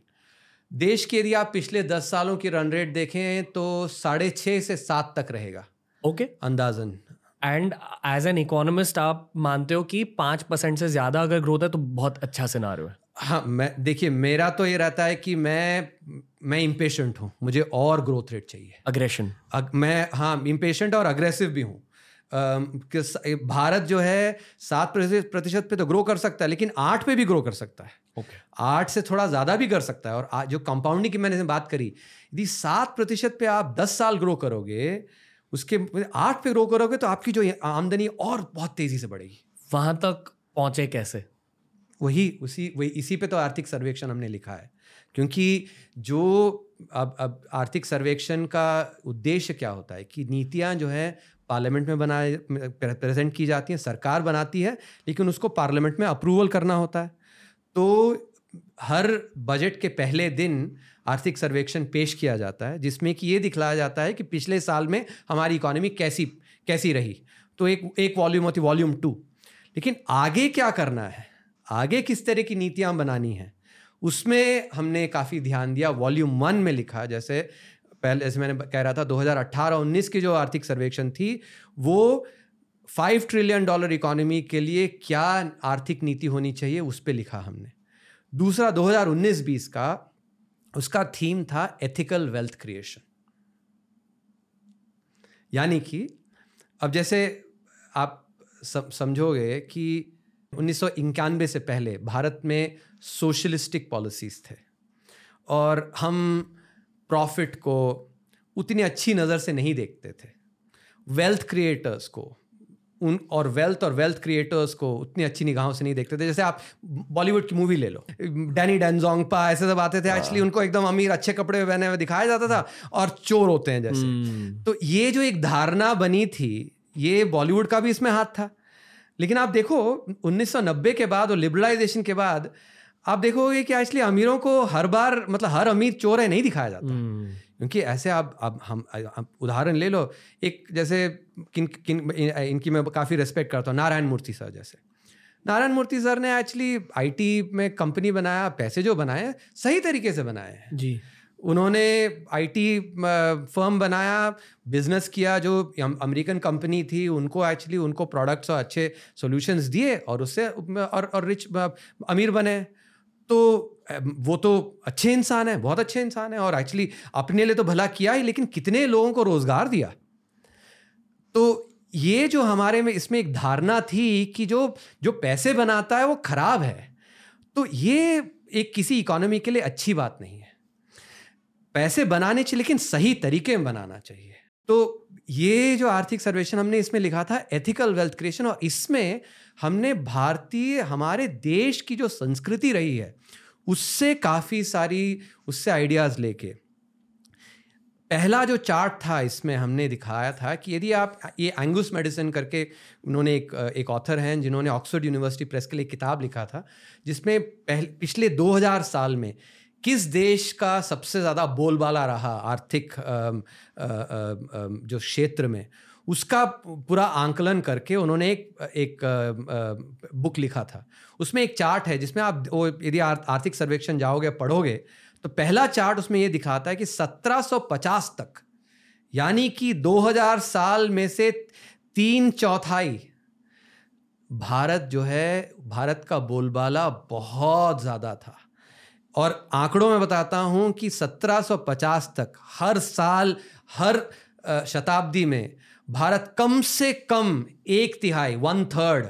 देश की यदि आप पिछले दस सालों की रन रेट देखें तो साढ़े छः से सात तक रहेगा। ओके। अंदाजन। एंड एज एन इकोनॉमिस्ट आप मानते हो कि पाँच परसेंट से ज़्यादा अगर ग्रोथ है तो बहुत अच्छा सिनारियो है। हाँ मैं देखिए मेरा तो ये रहता है कि मैं मैं इम्पेशेंट हूँ। मुझे और ग्रोथ रेट चाहिए। अग्रेशन अग, मैं हाँ इम्पेशेंट और अग्रेसिव भी हूँ। भारत जो है सात प्रतिशत पे तो ग्रो कर सकता है लेकिन आठ पे भी ग्रो कर सकता है। ओके आठ से थोड़ा ज़्यादा भी कर सकता है। और जो कंपाउंडिंग की मैंने बात करी यदि सात प्रतिशत पे आप दस साल ग्रो करोगे उसके आठ पे ग्रो करोगे तो आपकी जो आमदनी और बहुत तेज़ी से बढ़ेगी। वहाँ तक पहुँचे कैसे? वही उसी वही इसी पे तो आर्थिक सर्वेक्षण हमने लिखा है। क्योंकि जो अब अब आर्थिक सर्वेक्षण का उद्देश्य क्या होता है कि नीतियाँ जो है पार्लियामेंट में बनाए प्रेजेंट की जाती हैं सरकार बनाती है लेकिन उसको पार्लियामेंट में अप्रूवल करना होता है। तो हर बजट के पहले दिन आर्थिक सर्वेक्षण पेश किया जाता है, जिसमें कि ये दिखलाया जाता है कि पिछले साल में हमारी इकोनॉमी कैसी कैसी रही। तो एक एक वॉल्यूम होती वॉल्यूम टू लेकिन आगे क्या करना है? आगे किस तरह की नीतियाँ बनानी हैं? उसमें हमने काफ़ी ध्यान दिया वॉल्यूम वन में लिखा। जैसे पहले, जैसे मैंने कह रहा था 2018-19 की जो आर्थिक सर्वेक्षण थी, वो फाइव ट्रिलियन डॉलर इकोनॉमी के लिए क्या आर्थिक नीति होनी चाहिए, उस पर लिखा हमने। दूसरा 2019-20 का उसका थीम था एथिकल वेल्थ क्रिएशन। यानी कि अब जैसे आप समझोगे कि उन्नीस सौ इक्यानबे से पहले भारत में सोशलिस्टिक पॉलिसीज़ थे और हम प्रॉफिट को उतनी अच्छी नज़र से नहीं देखते थे। वेल्थ क्रिएटर्स को उन और वेल्थ और वेल्थ क्रिएटर्स को उतनी अच्छी निगाहों से नहीं देखते थे। जैसे आप बॉलीवुड की मूवी ले लो। डैनी डेंजोंगपा ऐसे सब आते थे। एक्चुअली उनको एकदम अमीर अच्छे कपड़े पहने हुए दिखाया जाता था और चोर होते हैं जैसे। तो ये जो एक धारणा बनी थी ये बॉलीवुड का भी इसमें हाथ था। लेकिन आप देखो 1990 के बाद और लिबरलाइजेशन के बाद आप देखोगे कि एक्चुअली अमीरों को हर बार मतलब हर अमीर चोर है नहीं दिखाया जाता। क्योंकि ऐसे आप अब हम आप उदाहरण ले लो एक जैसे किन किन इनकी मैं काफ़ी रेस्पेक्ट करता हूँ नारायण मूर्ति सर जैसे। नारायण मूर्ति सर ने एक्चुअली आईटी में कंपनी बनाया पैसे जो बनाए सही तरीके से बनाए हैं। जी। उन्होंने आईटी फर्म बनाया बिज़नेस किया जो अमेरिकन कंपनी थी उनको एक्चुअली उनको प्रोडक्ट्स और अच्छे सॉल्यूशंस दिए और उससे और और रिच अमीर बने। तो वो तो अच्छे इंसान है, बहुत अच्छे इंसान है और एक्चुअली अपने लिए तो भला किया ही, लेकिन कितने लोगों को रोज़गार दिया? तो ये जो हमारे में इसमें एक धारणा थी कि जो जो पैसे बनाता है वो खराब है। तो ये एक किसी इकोनॉमी के लिए अच्छी बात नहीं है। पैसे बनाने चाहिए, लेकिन सही तरीके में बनाना चाहिए। तो ये जो आर्थिक सर्वेक्षण हमने इसमें लिखा था एथिकल वेल्थ क्रिएशन और इसमें हमने भारतीय, हमारे देश की जो संस्कृति रही है उससे काफ़ी सारी, उससे आइडियाज़ लेके। पहला जो चार्ट था, इसमें हमने दिखाया था कि यदि आप, ये एंगुस मेडिसिन करके उन्होंने एक एक ऑथर हैं जिन्होंने ऑक्सफोर्ड यूनिवर्सिटी प्रेस के लिए किताब लिखा था, जिसमें पहले पिछले 2000 साल में किस देश का सबसे ज़्यादा बोलबाला रहा आर्थिक जो क्षेत्र में उसका पूरा आंकलन करके उन्होंने एक एक बुक लिखा था। उसमें एक चार्ट है जिसमें आप वो यदि आर्थिक सर्वेक्षण जाओगे, पढ़ोगे तो पहला चार्ट उसमें ये दिखाता है कि 1750 तक, यानी कि 2000 साल में से तीन चौथाई भारत जो है, भारत का बोलबाला बहुत ज़्यादा था। और आंकड़ों में बताता हूँ कि 1750 तक हर साल, हर शताब्दी में भारत कम से कम एक तिहाई वन थर्ड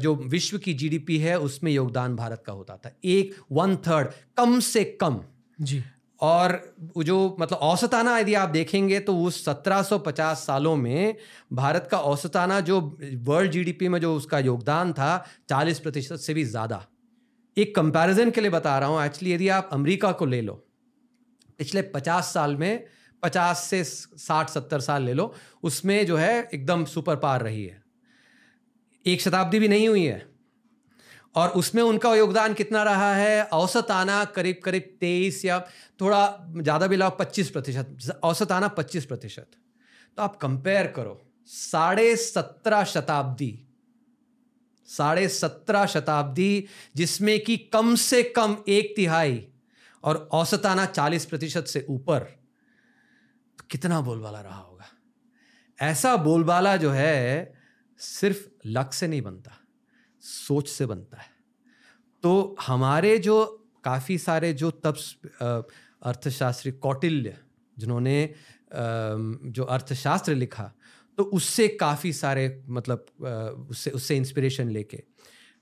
जो विश्व की जीडीपी है उसमें योगदान भारत का होता था। एक वन थर्ड कम से कम। जी। और जो मतलब औसताना यदि आप देखेंगे तो उस 1750 सालों में भारत का औसताना जो वर्ल्ड जीडीपी में जो उसका योगदान था 40 प्रतिशत से भी ज़्यादा। एक कंपैरिजन के लिए बता रहा हूँ। एक्चुअली यदि आप अमेरिका को ले लो पिछले 50 साल में 50 से 60 70 साल ले लो, उसमें जो है एकदम सुपर पार रही है। एक शताब्दी भी नहीं हुई है। और उसमें उनका योगदान कितना रहा है? औसत आना करीब करीब तेईस या थोड़ा ज़्यादा भी लाओ, पच्चीस प्रतिशत औसत आना पच्चीस प्रतिशत। तो आप कंपेयर करो, साढ़े सत्रह शताब्दी, साढ़े सत्रह शताब्दी जिसमें कि कम से कम एक तिहाई और औसताना चालीस प्रतिशत से ऊपर कितना बोलबाला रहा होगा? ऐसा बोलबाला जो है, सिर्फ़ लक से नहीं बनता, सोच से बनता है। तो हमारे जो काफ़ी सारे जो तब अर्थशास्त्री कौटिल्य, जिन्होंने जो अर्थशास्त्र लिखा तो उससे काफ़ी सारे मतलब उससे उससे इंस्पिरेशन लेके।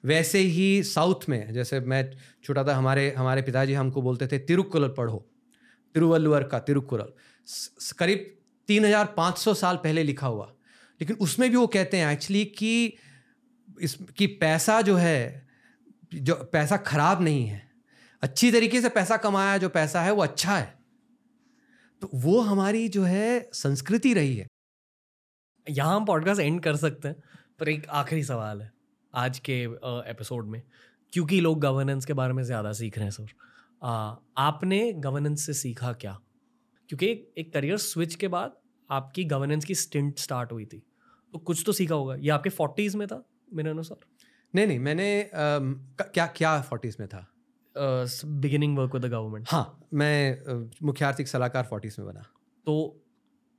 वैसे ही साउथ में, जैसे मैं छोटा था, हमारे हमारे पिताजी हमको बोलते थे तिरुक्कुरल पढ़ो। तिरुवल्लुवर का तिरुक्कुरल। करीब तीन हज़ार पाँच सौ साल पहले लिखा हुआ। लेकिन उसमें भी वो कहते हैं एक्चुअली कि इस कि पैसा जो है जो पैसा खराब नहीं है। अच्छी तरीके से पैसा कमाया जो पैसा है वो अच्छा है। तो वो हमारी जो है संस्कृति रही है। यहाँ हम पॉडकास्ट एंड कर सकते हैं पर एक आखिरी सवाल है आज के एपिसोड में। क्योंकि लोग गवर्नेंस के बारे में ज़्यादा सीख रहे हैं सर आ, आपने गवर्नेंस से सीखा क्या? क्योंकि एक करियर स्विच के बाद आपकी गवर्नेंस की स्टिंट स्टार्ट हुई थी। तो कुछ तो सीखा होगा। ये आपके फोर्टीज़ में था मेरे अनुसार? नहीं नहीं मैंने आ, क्या क्या फोर्टीज़ में था? Beginning work with the government हाँ मैं मुख्य आर्थिक सलाहकार फोर्टीज़ में बना। तो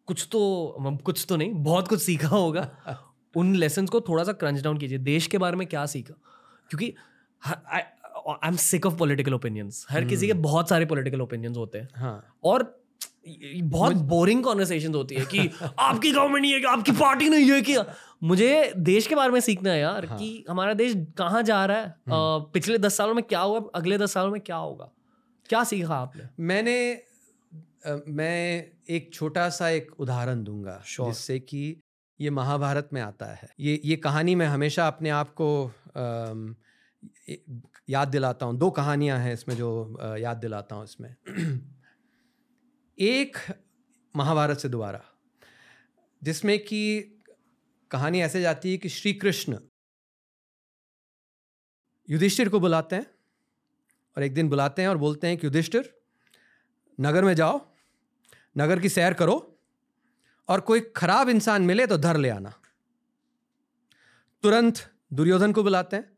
कुछ तो कुछ तो नहीं बहुत कुछ सीखा होगा। उन लेसन को थोड़ा सा क्रंच डाउन कीजिए। देश के बारे में क्या सीखा? क्योंकि I am sick of political opinions हर किसी के हम्म। बहुत सारे पॉलिटिकल ओपिनियंस होते हैं। हाँ. और बहुत बोरिंग कॉन्वर्सेशन होती है कि आपकी गवर्नमेंट नहीं है कि आपकी पार्टी नहीं है कि मुझे देश के बारे में सीखना है यार हाँ. कि हमारा देश कहाँ जा रहा है? हम्म। पिछले दस सालों में क्या हुआ? अगले दस सालों में क्या होगा? क्या सीखा आपने? मैंने आ, मैं एक छोटा सा एक उदाहरण दूँगा जिससे कि ये महाभारत में आता है। ये ये कहानी मैं हमेशा अपने आप को याद दिलाता हूँ। दो कहानियाँ हैं इसमें जो याद दिलाता हूँ इसमें। एक महाभारत से दोबारा, जिसमें कि कहानी ऐसे जाती है कि श्री कृष्ण युधिष्ठिर को बुलाते हैं और एक दिन बुलाते हैं और बोलते हैं कि, युधिष्ठिर, नगर में जाओ, नगर की सैर करो और कोई खराब इंसान मिले तो धर ले आना। तुरंत दुर्योधन को बुलाते हैं।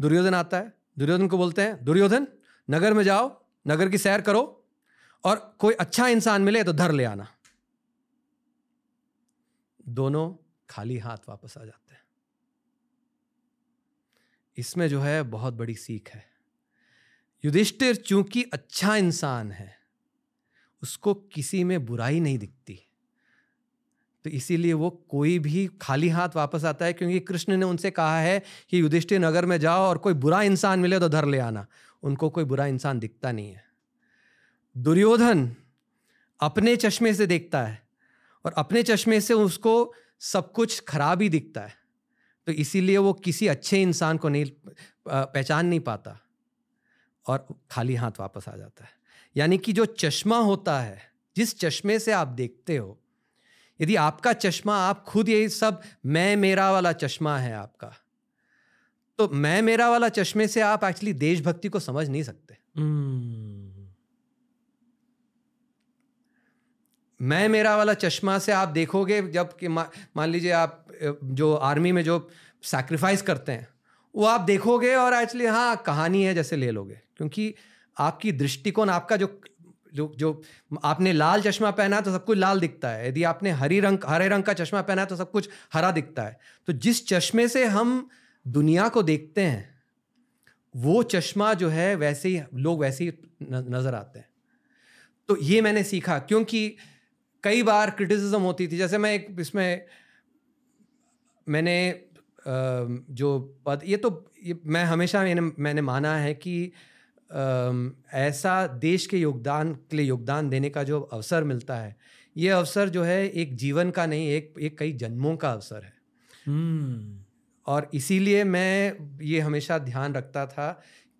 दुर्योधन आता है। दुर्योधन को बोलते हैं, दुर्योधन, नगर में जाओ, नगर की सैर करो और कोई अच्छा इंसान मिले तो धर ले आना। दोनों खाली हाथ वापस आ जाते हैं। इसमें जो है, बहुत बड़ी सीख है। युधिष्ठिर चूँकि अच्छा इंसान है, उसको किसी में बुराई नहीं दिखती। तो इसीलिए वो कोई भी खाली हाथ वापस आता है, क्योंकि कृष्ण ने उनसे कहा है कि, युधिष्ठिर नगर में जाओ और कोई बुरा इंसान मिले तो धर ले आना। उनको कोई बुरा इंसान दिखता नहीं है। दुर्योधन अपने चश्मे से देखता है और अपने चश्मे से उसको सब कुछ खराब ही दिखता है। तो इसीलिए वो किसी अच्छे इंसान को नहीं पहचान नहीं पाता और खाली हाथ वापस आ जाता है। यानी कि जो चश्मा होता है जिस चश्मे से आप देखते हो यदि आपका चश्मा आप खुद यही सब मैं मेरा वाला चश्मा है आपका तो मैं मेरा वाला चश्मे से आप एक्चुअली देशभक्ति को समझ नहीं सकते। हम्म, मैं मेरा वाला चश्मा से आप देखोगे जब कि मान लीजिए आप जो आर्मी में जो सैक्रिफाइस करते हैं, वो आप देखोगे और एक्चुअली हाँ कहानी है जैसे ले लोगे। क्योंकि आपकी दृष्टिकोण, आपका जो जो जो आपने लाल चश्मा पहना है तो सब कुछ लाल दिखता है। यदि आपने हरी रंग, हरे रंग का चश्मा पहना है तो सब कुछ हरा दिखता है। तो जिस चश्मे से हम दुनिया को देखते हैं, वो चश्मा जो है वैसे ही, लोग वैसे ही नज़र आते हैं। तो ये मैंने सीखा, क्योंकि कई बार क्रिटिसिज्म होती थी। जैसे मैं एक इसमें मैंने जो पद ये तो ये मैं हमेशा मैंने मैंने माना है कि ऐसा देश के योगदान के लिए योगदान देने का जो अवसर मिलता है ये अवसर जो है एक जीवन का नहीं एक एक कई जन्मों का अवसर है। हम्म, और इसीलिए मैं ये हमेशा ध्यान रखता था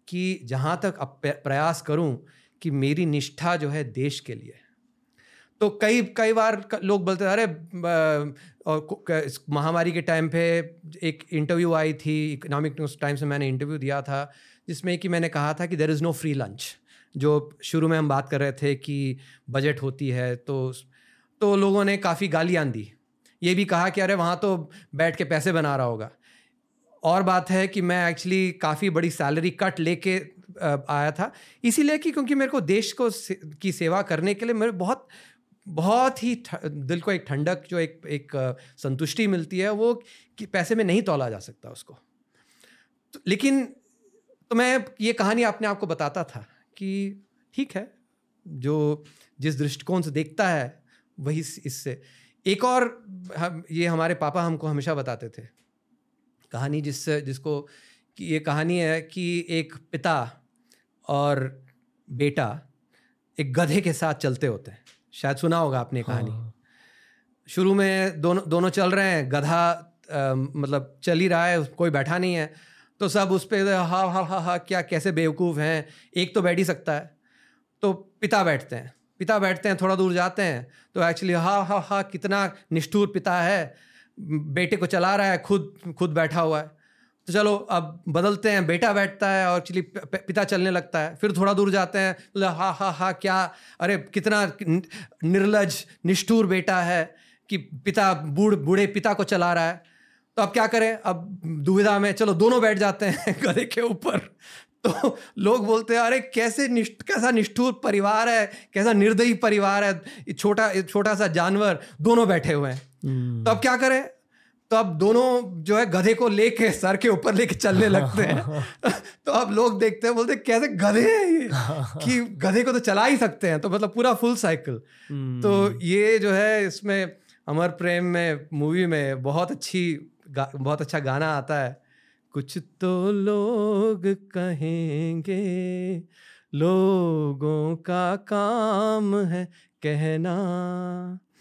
कि जहाँ तक प्रयास करूँ कि मेरी निष्ठा जो है देश के लिए तो कई कई बार लोग बोलते थे अरे महामारी के टाइम पे एक इंटरव्यू आई थी इकोनॉमिक न्यूज़ टाइम्स में मैंने इंटरव्यू दिया था जिसमें कि मैंने कहा था कि there is no free lunch जो शुरू में हम बात कर रहे थे कि बजट होती है तो तो लोगों ने काफ़ी गालियाँ दी। ये भी कहा कि अरे वहाँ तो बैठ के पैसे बना रहा होगा। और बात है कि मैं एक्चुअली काफ़ी बड़ी सैलरी कट लेके आया था। इसीलिए कि क्योंकि मेरे को देश को से, की सेवा करने के लिए मेरे बहुत बहुत ही दिल को एक ठंडक जो एक एक संतुष्टि मिलती है वो कि पैसे में नहीं तोला जा सकता उसको। तो, लेकिन तो मैं ये कहानी अपने आप को बताता था कि ठीक है जो जिस दृष्टिकोण से देखता है वही इससे। एक और हम ये हमारे पापा हमको हमेशा बताते थे। कहानी जिससे जिसको कि ये कहानी है कि एक पिता और बेटा एक गधे के साथ चलते होते हैं। शायद सुना होगा आपने कहानी। हाँ, शुरू में दोनों दोनों चल रहे हैं गधा अ, मतलब चल ही रहा है कोई बैठा नहीं है। तो सब उस पर हा हा हा हा क्या कैसे बेवकूफ़ हैं? एक तो बैठ ही सकता है। तो पिता बैठते हैं। पिता बैठते हैं थोड़ा दूर जाते हैं। तो एक्चुअली हा हा हा कितना निष्ठुर पिता है। बेटे को चला रहा है खुद खुद बैठा हुआ है। तो चलो अब बदलते हैं बेटा बैठता है और एक्चुअली पिता चलने लगता है। फिर थोड़ा दूर जाते हैं हा हा हा क्या अरे कितना निर्लज निष्ठुर बेटा है कि पिता बूढ़ बूढ़े पिता को चला रहा है। तो अब क्या करें? अब दुविधा में चलो दोनों बैठ जाते हैं गधे के ऊपर। तो लोग बोलते हैं अरे कैसे निष्ठ कैसा निष्ठुर परिवार है कैसा निर्दयी परिवार है छोटा छोटा सा जानवर। दोनों बैठे हुए हैं। हम्म, तो अब क्या करें? तो अब दोनों जो है गधे को लेके सर के ऊपर लेके चलने लगते हैं। तो अब लोग देखते हैं बोलते कैसे गधे हैं ये? कि गधे को तो चला ही सकते हैं। तो मतलब पूरा फुल साइकिल तो ये जो है इसमें अमर प्रेम में मूवी में बहुत अच्छी बहुत अच्छा गाना आता है। कुछ तो लोग कहेंगे लोगों का काम है कहना।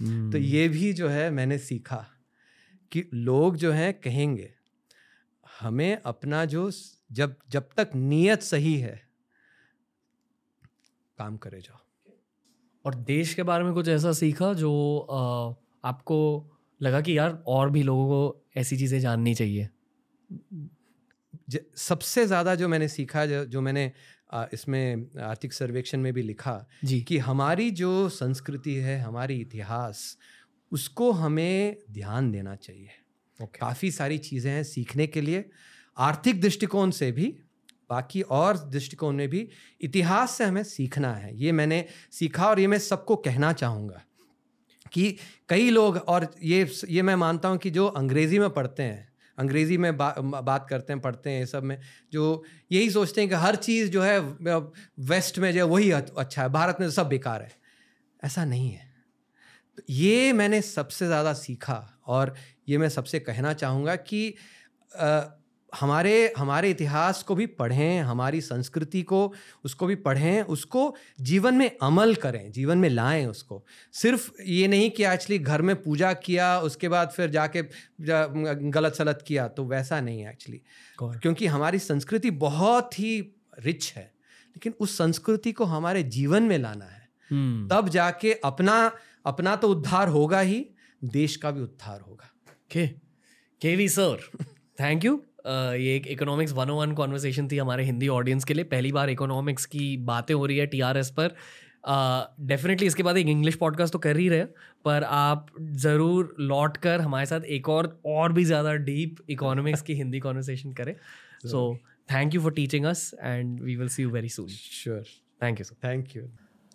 हम्म, तो ये भी जो है मैंने सीखा। कि लोग जो हैं कहेंगे हमें अपना जो जब जब तक नीयत सही है काम करे जाओ। और देश के बारे में कुछ ऐसा सीखा जो अ, आपको लगा कि यार और भी लोगों को ऐसी चीज़ें जाननी चाहिए? ज- सबसे ज़्यादा जो मैंने सीखा जो, जो मैंने आ, इसमें आर्थिक सर्वेक्षण में भी लिखा जी। कि हमारी जो संस्कृति है हमारी इतिहास उसको हमें ध्यान देना चाहिए। ओके काफ़ी सारी चीज़ें हैं सीखने के लिए। आर्थिक दृष्टिकोण से भी बाकी और दृष्टिकोण में भी इतिहास से हमें सीखना है। ये मैंने सीखा और ये मैं सबको कहना चाहूँगा कि कई लोग और ये ये मैं मानता हूँ कि जो अंग्रेज़ी में पढ़ते हैं अंग्रेज़ी में बा, बात करते हैं पढ़ते हैं ये सब में जो यही सोचते हैं कि हर चीज़ जो है वेस्ट में जो है वही अच्छा है भारत में तो सब बेकार है। ऐसा नहीं है। ये मैंने सबसे ज़्यादा सीखा और ये मैं सबसे कहना चाहूँगा कि अ, हमारे हमारे इतिहास को भी पढ़ें हमारी संस्कृति को उसको भी पढ़ें उसको जीवन में अमल करें जीवन में लाएँ उसको। सिर्फ़ ये नहीं कि एक्चुअली घर में पूजा किया उसके बाद फिर जाके जा, गलत सलत किया तो वैसा नहीं है एक्चुअली। क्योंकि हमारी संस्कृति बहुत ही रिच है लेकिन उस संस्कृति को हमारे जीवन में लाना है। हम्म। तब जाके अपना अपना तो उद्धार होगा ही देश का भी उद्धार होगा। के के वी सर थैंक यू ये एक economics one O one conversation थी हमारे हिंदी ऑडियंस के लिए। पहली बार इकोनॉमिक्स की बातें हो रही है टीआरएस पर। डेफिनेटली uh, इसके बाद एक इंग्लिश पॉडकास्ट तो कर ही रहे पर आप ज़रूर लौट कर हमारे साथ एक और और भी ज़्यादा डीप इकोनॉमिक्स की हिंदी कॉन्वर्सेशन करें। So thank you for teaching us and we will see you very soon sure thank you sir thank you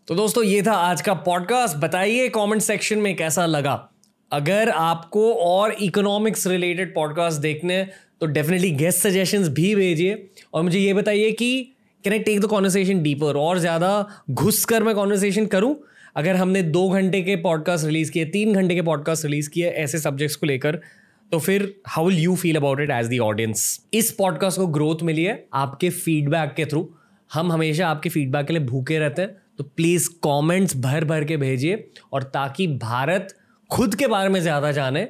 तो दोस्तों, ये था आज का पॉडकास्ट बताइए कमेंट सेक्शन में कैसा लगा। अगर आपको और इकोनॉमिक्स रिलेटेड पॉडकास्ट देखने तो डेफिनेटली गेस्ट सजेशंस भी भेजिए। और मुझे ये बताइए कि can I take the conversation deeper और ज़्यादा घुस कर मैं कॉन्वर्सेशन करूँ? अगर हमने दो घंटे के पॉडकास्ट रिलीज़ किए, तीन घंटे के पॉडकास्ट रिलीज़ किए ऐसे सब्जेक्ट्स को लेकर तो फिर how will you feel about it as the audience इस पॉडकास्ट को ग्रोथ मिली है आपके फीडबैक के थ्रू हम हमेशा आपके फीडबैक के लिए भूखे रहते हैं। तो प्लीज़ कमेंट्स भर भर के भेजिए और ताकि भारत खुद के बारे में ज़्यादा जाने।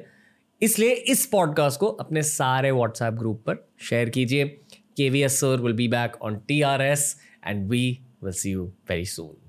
इसलिए इस पॉडकास्ट को अपने सारे व्हाट्सएप ग्रुप पर शेयर कीजिए। K V S sir will be back on T R S and we will see you very soon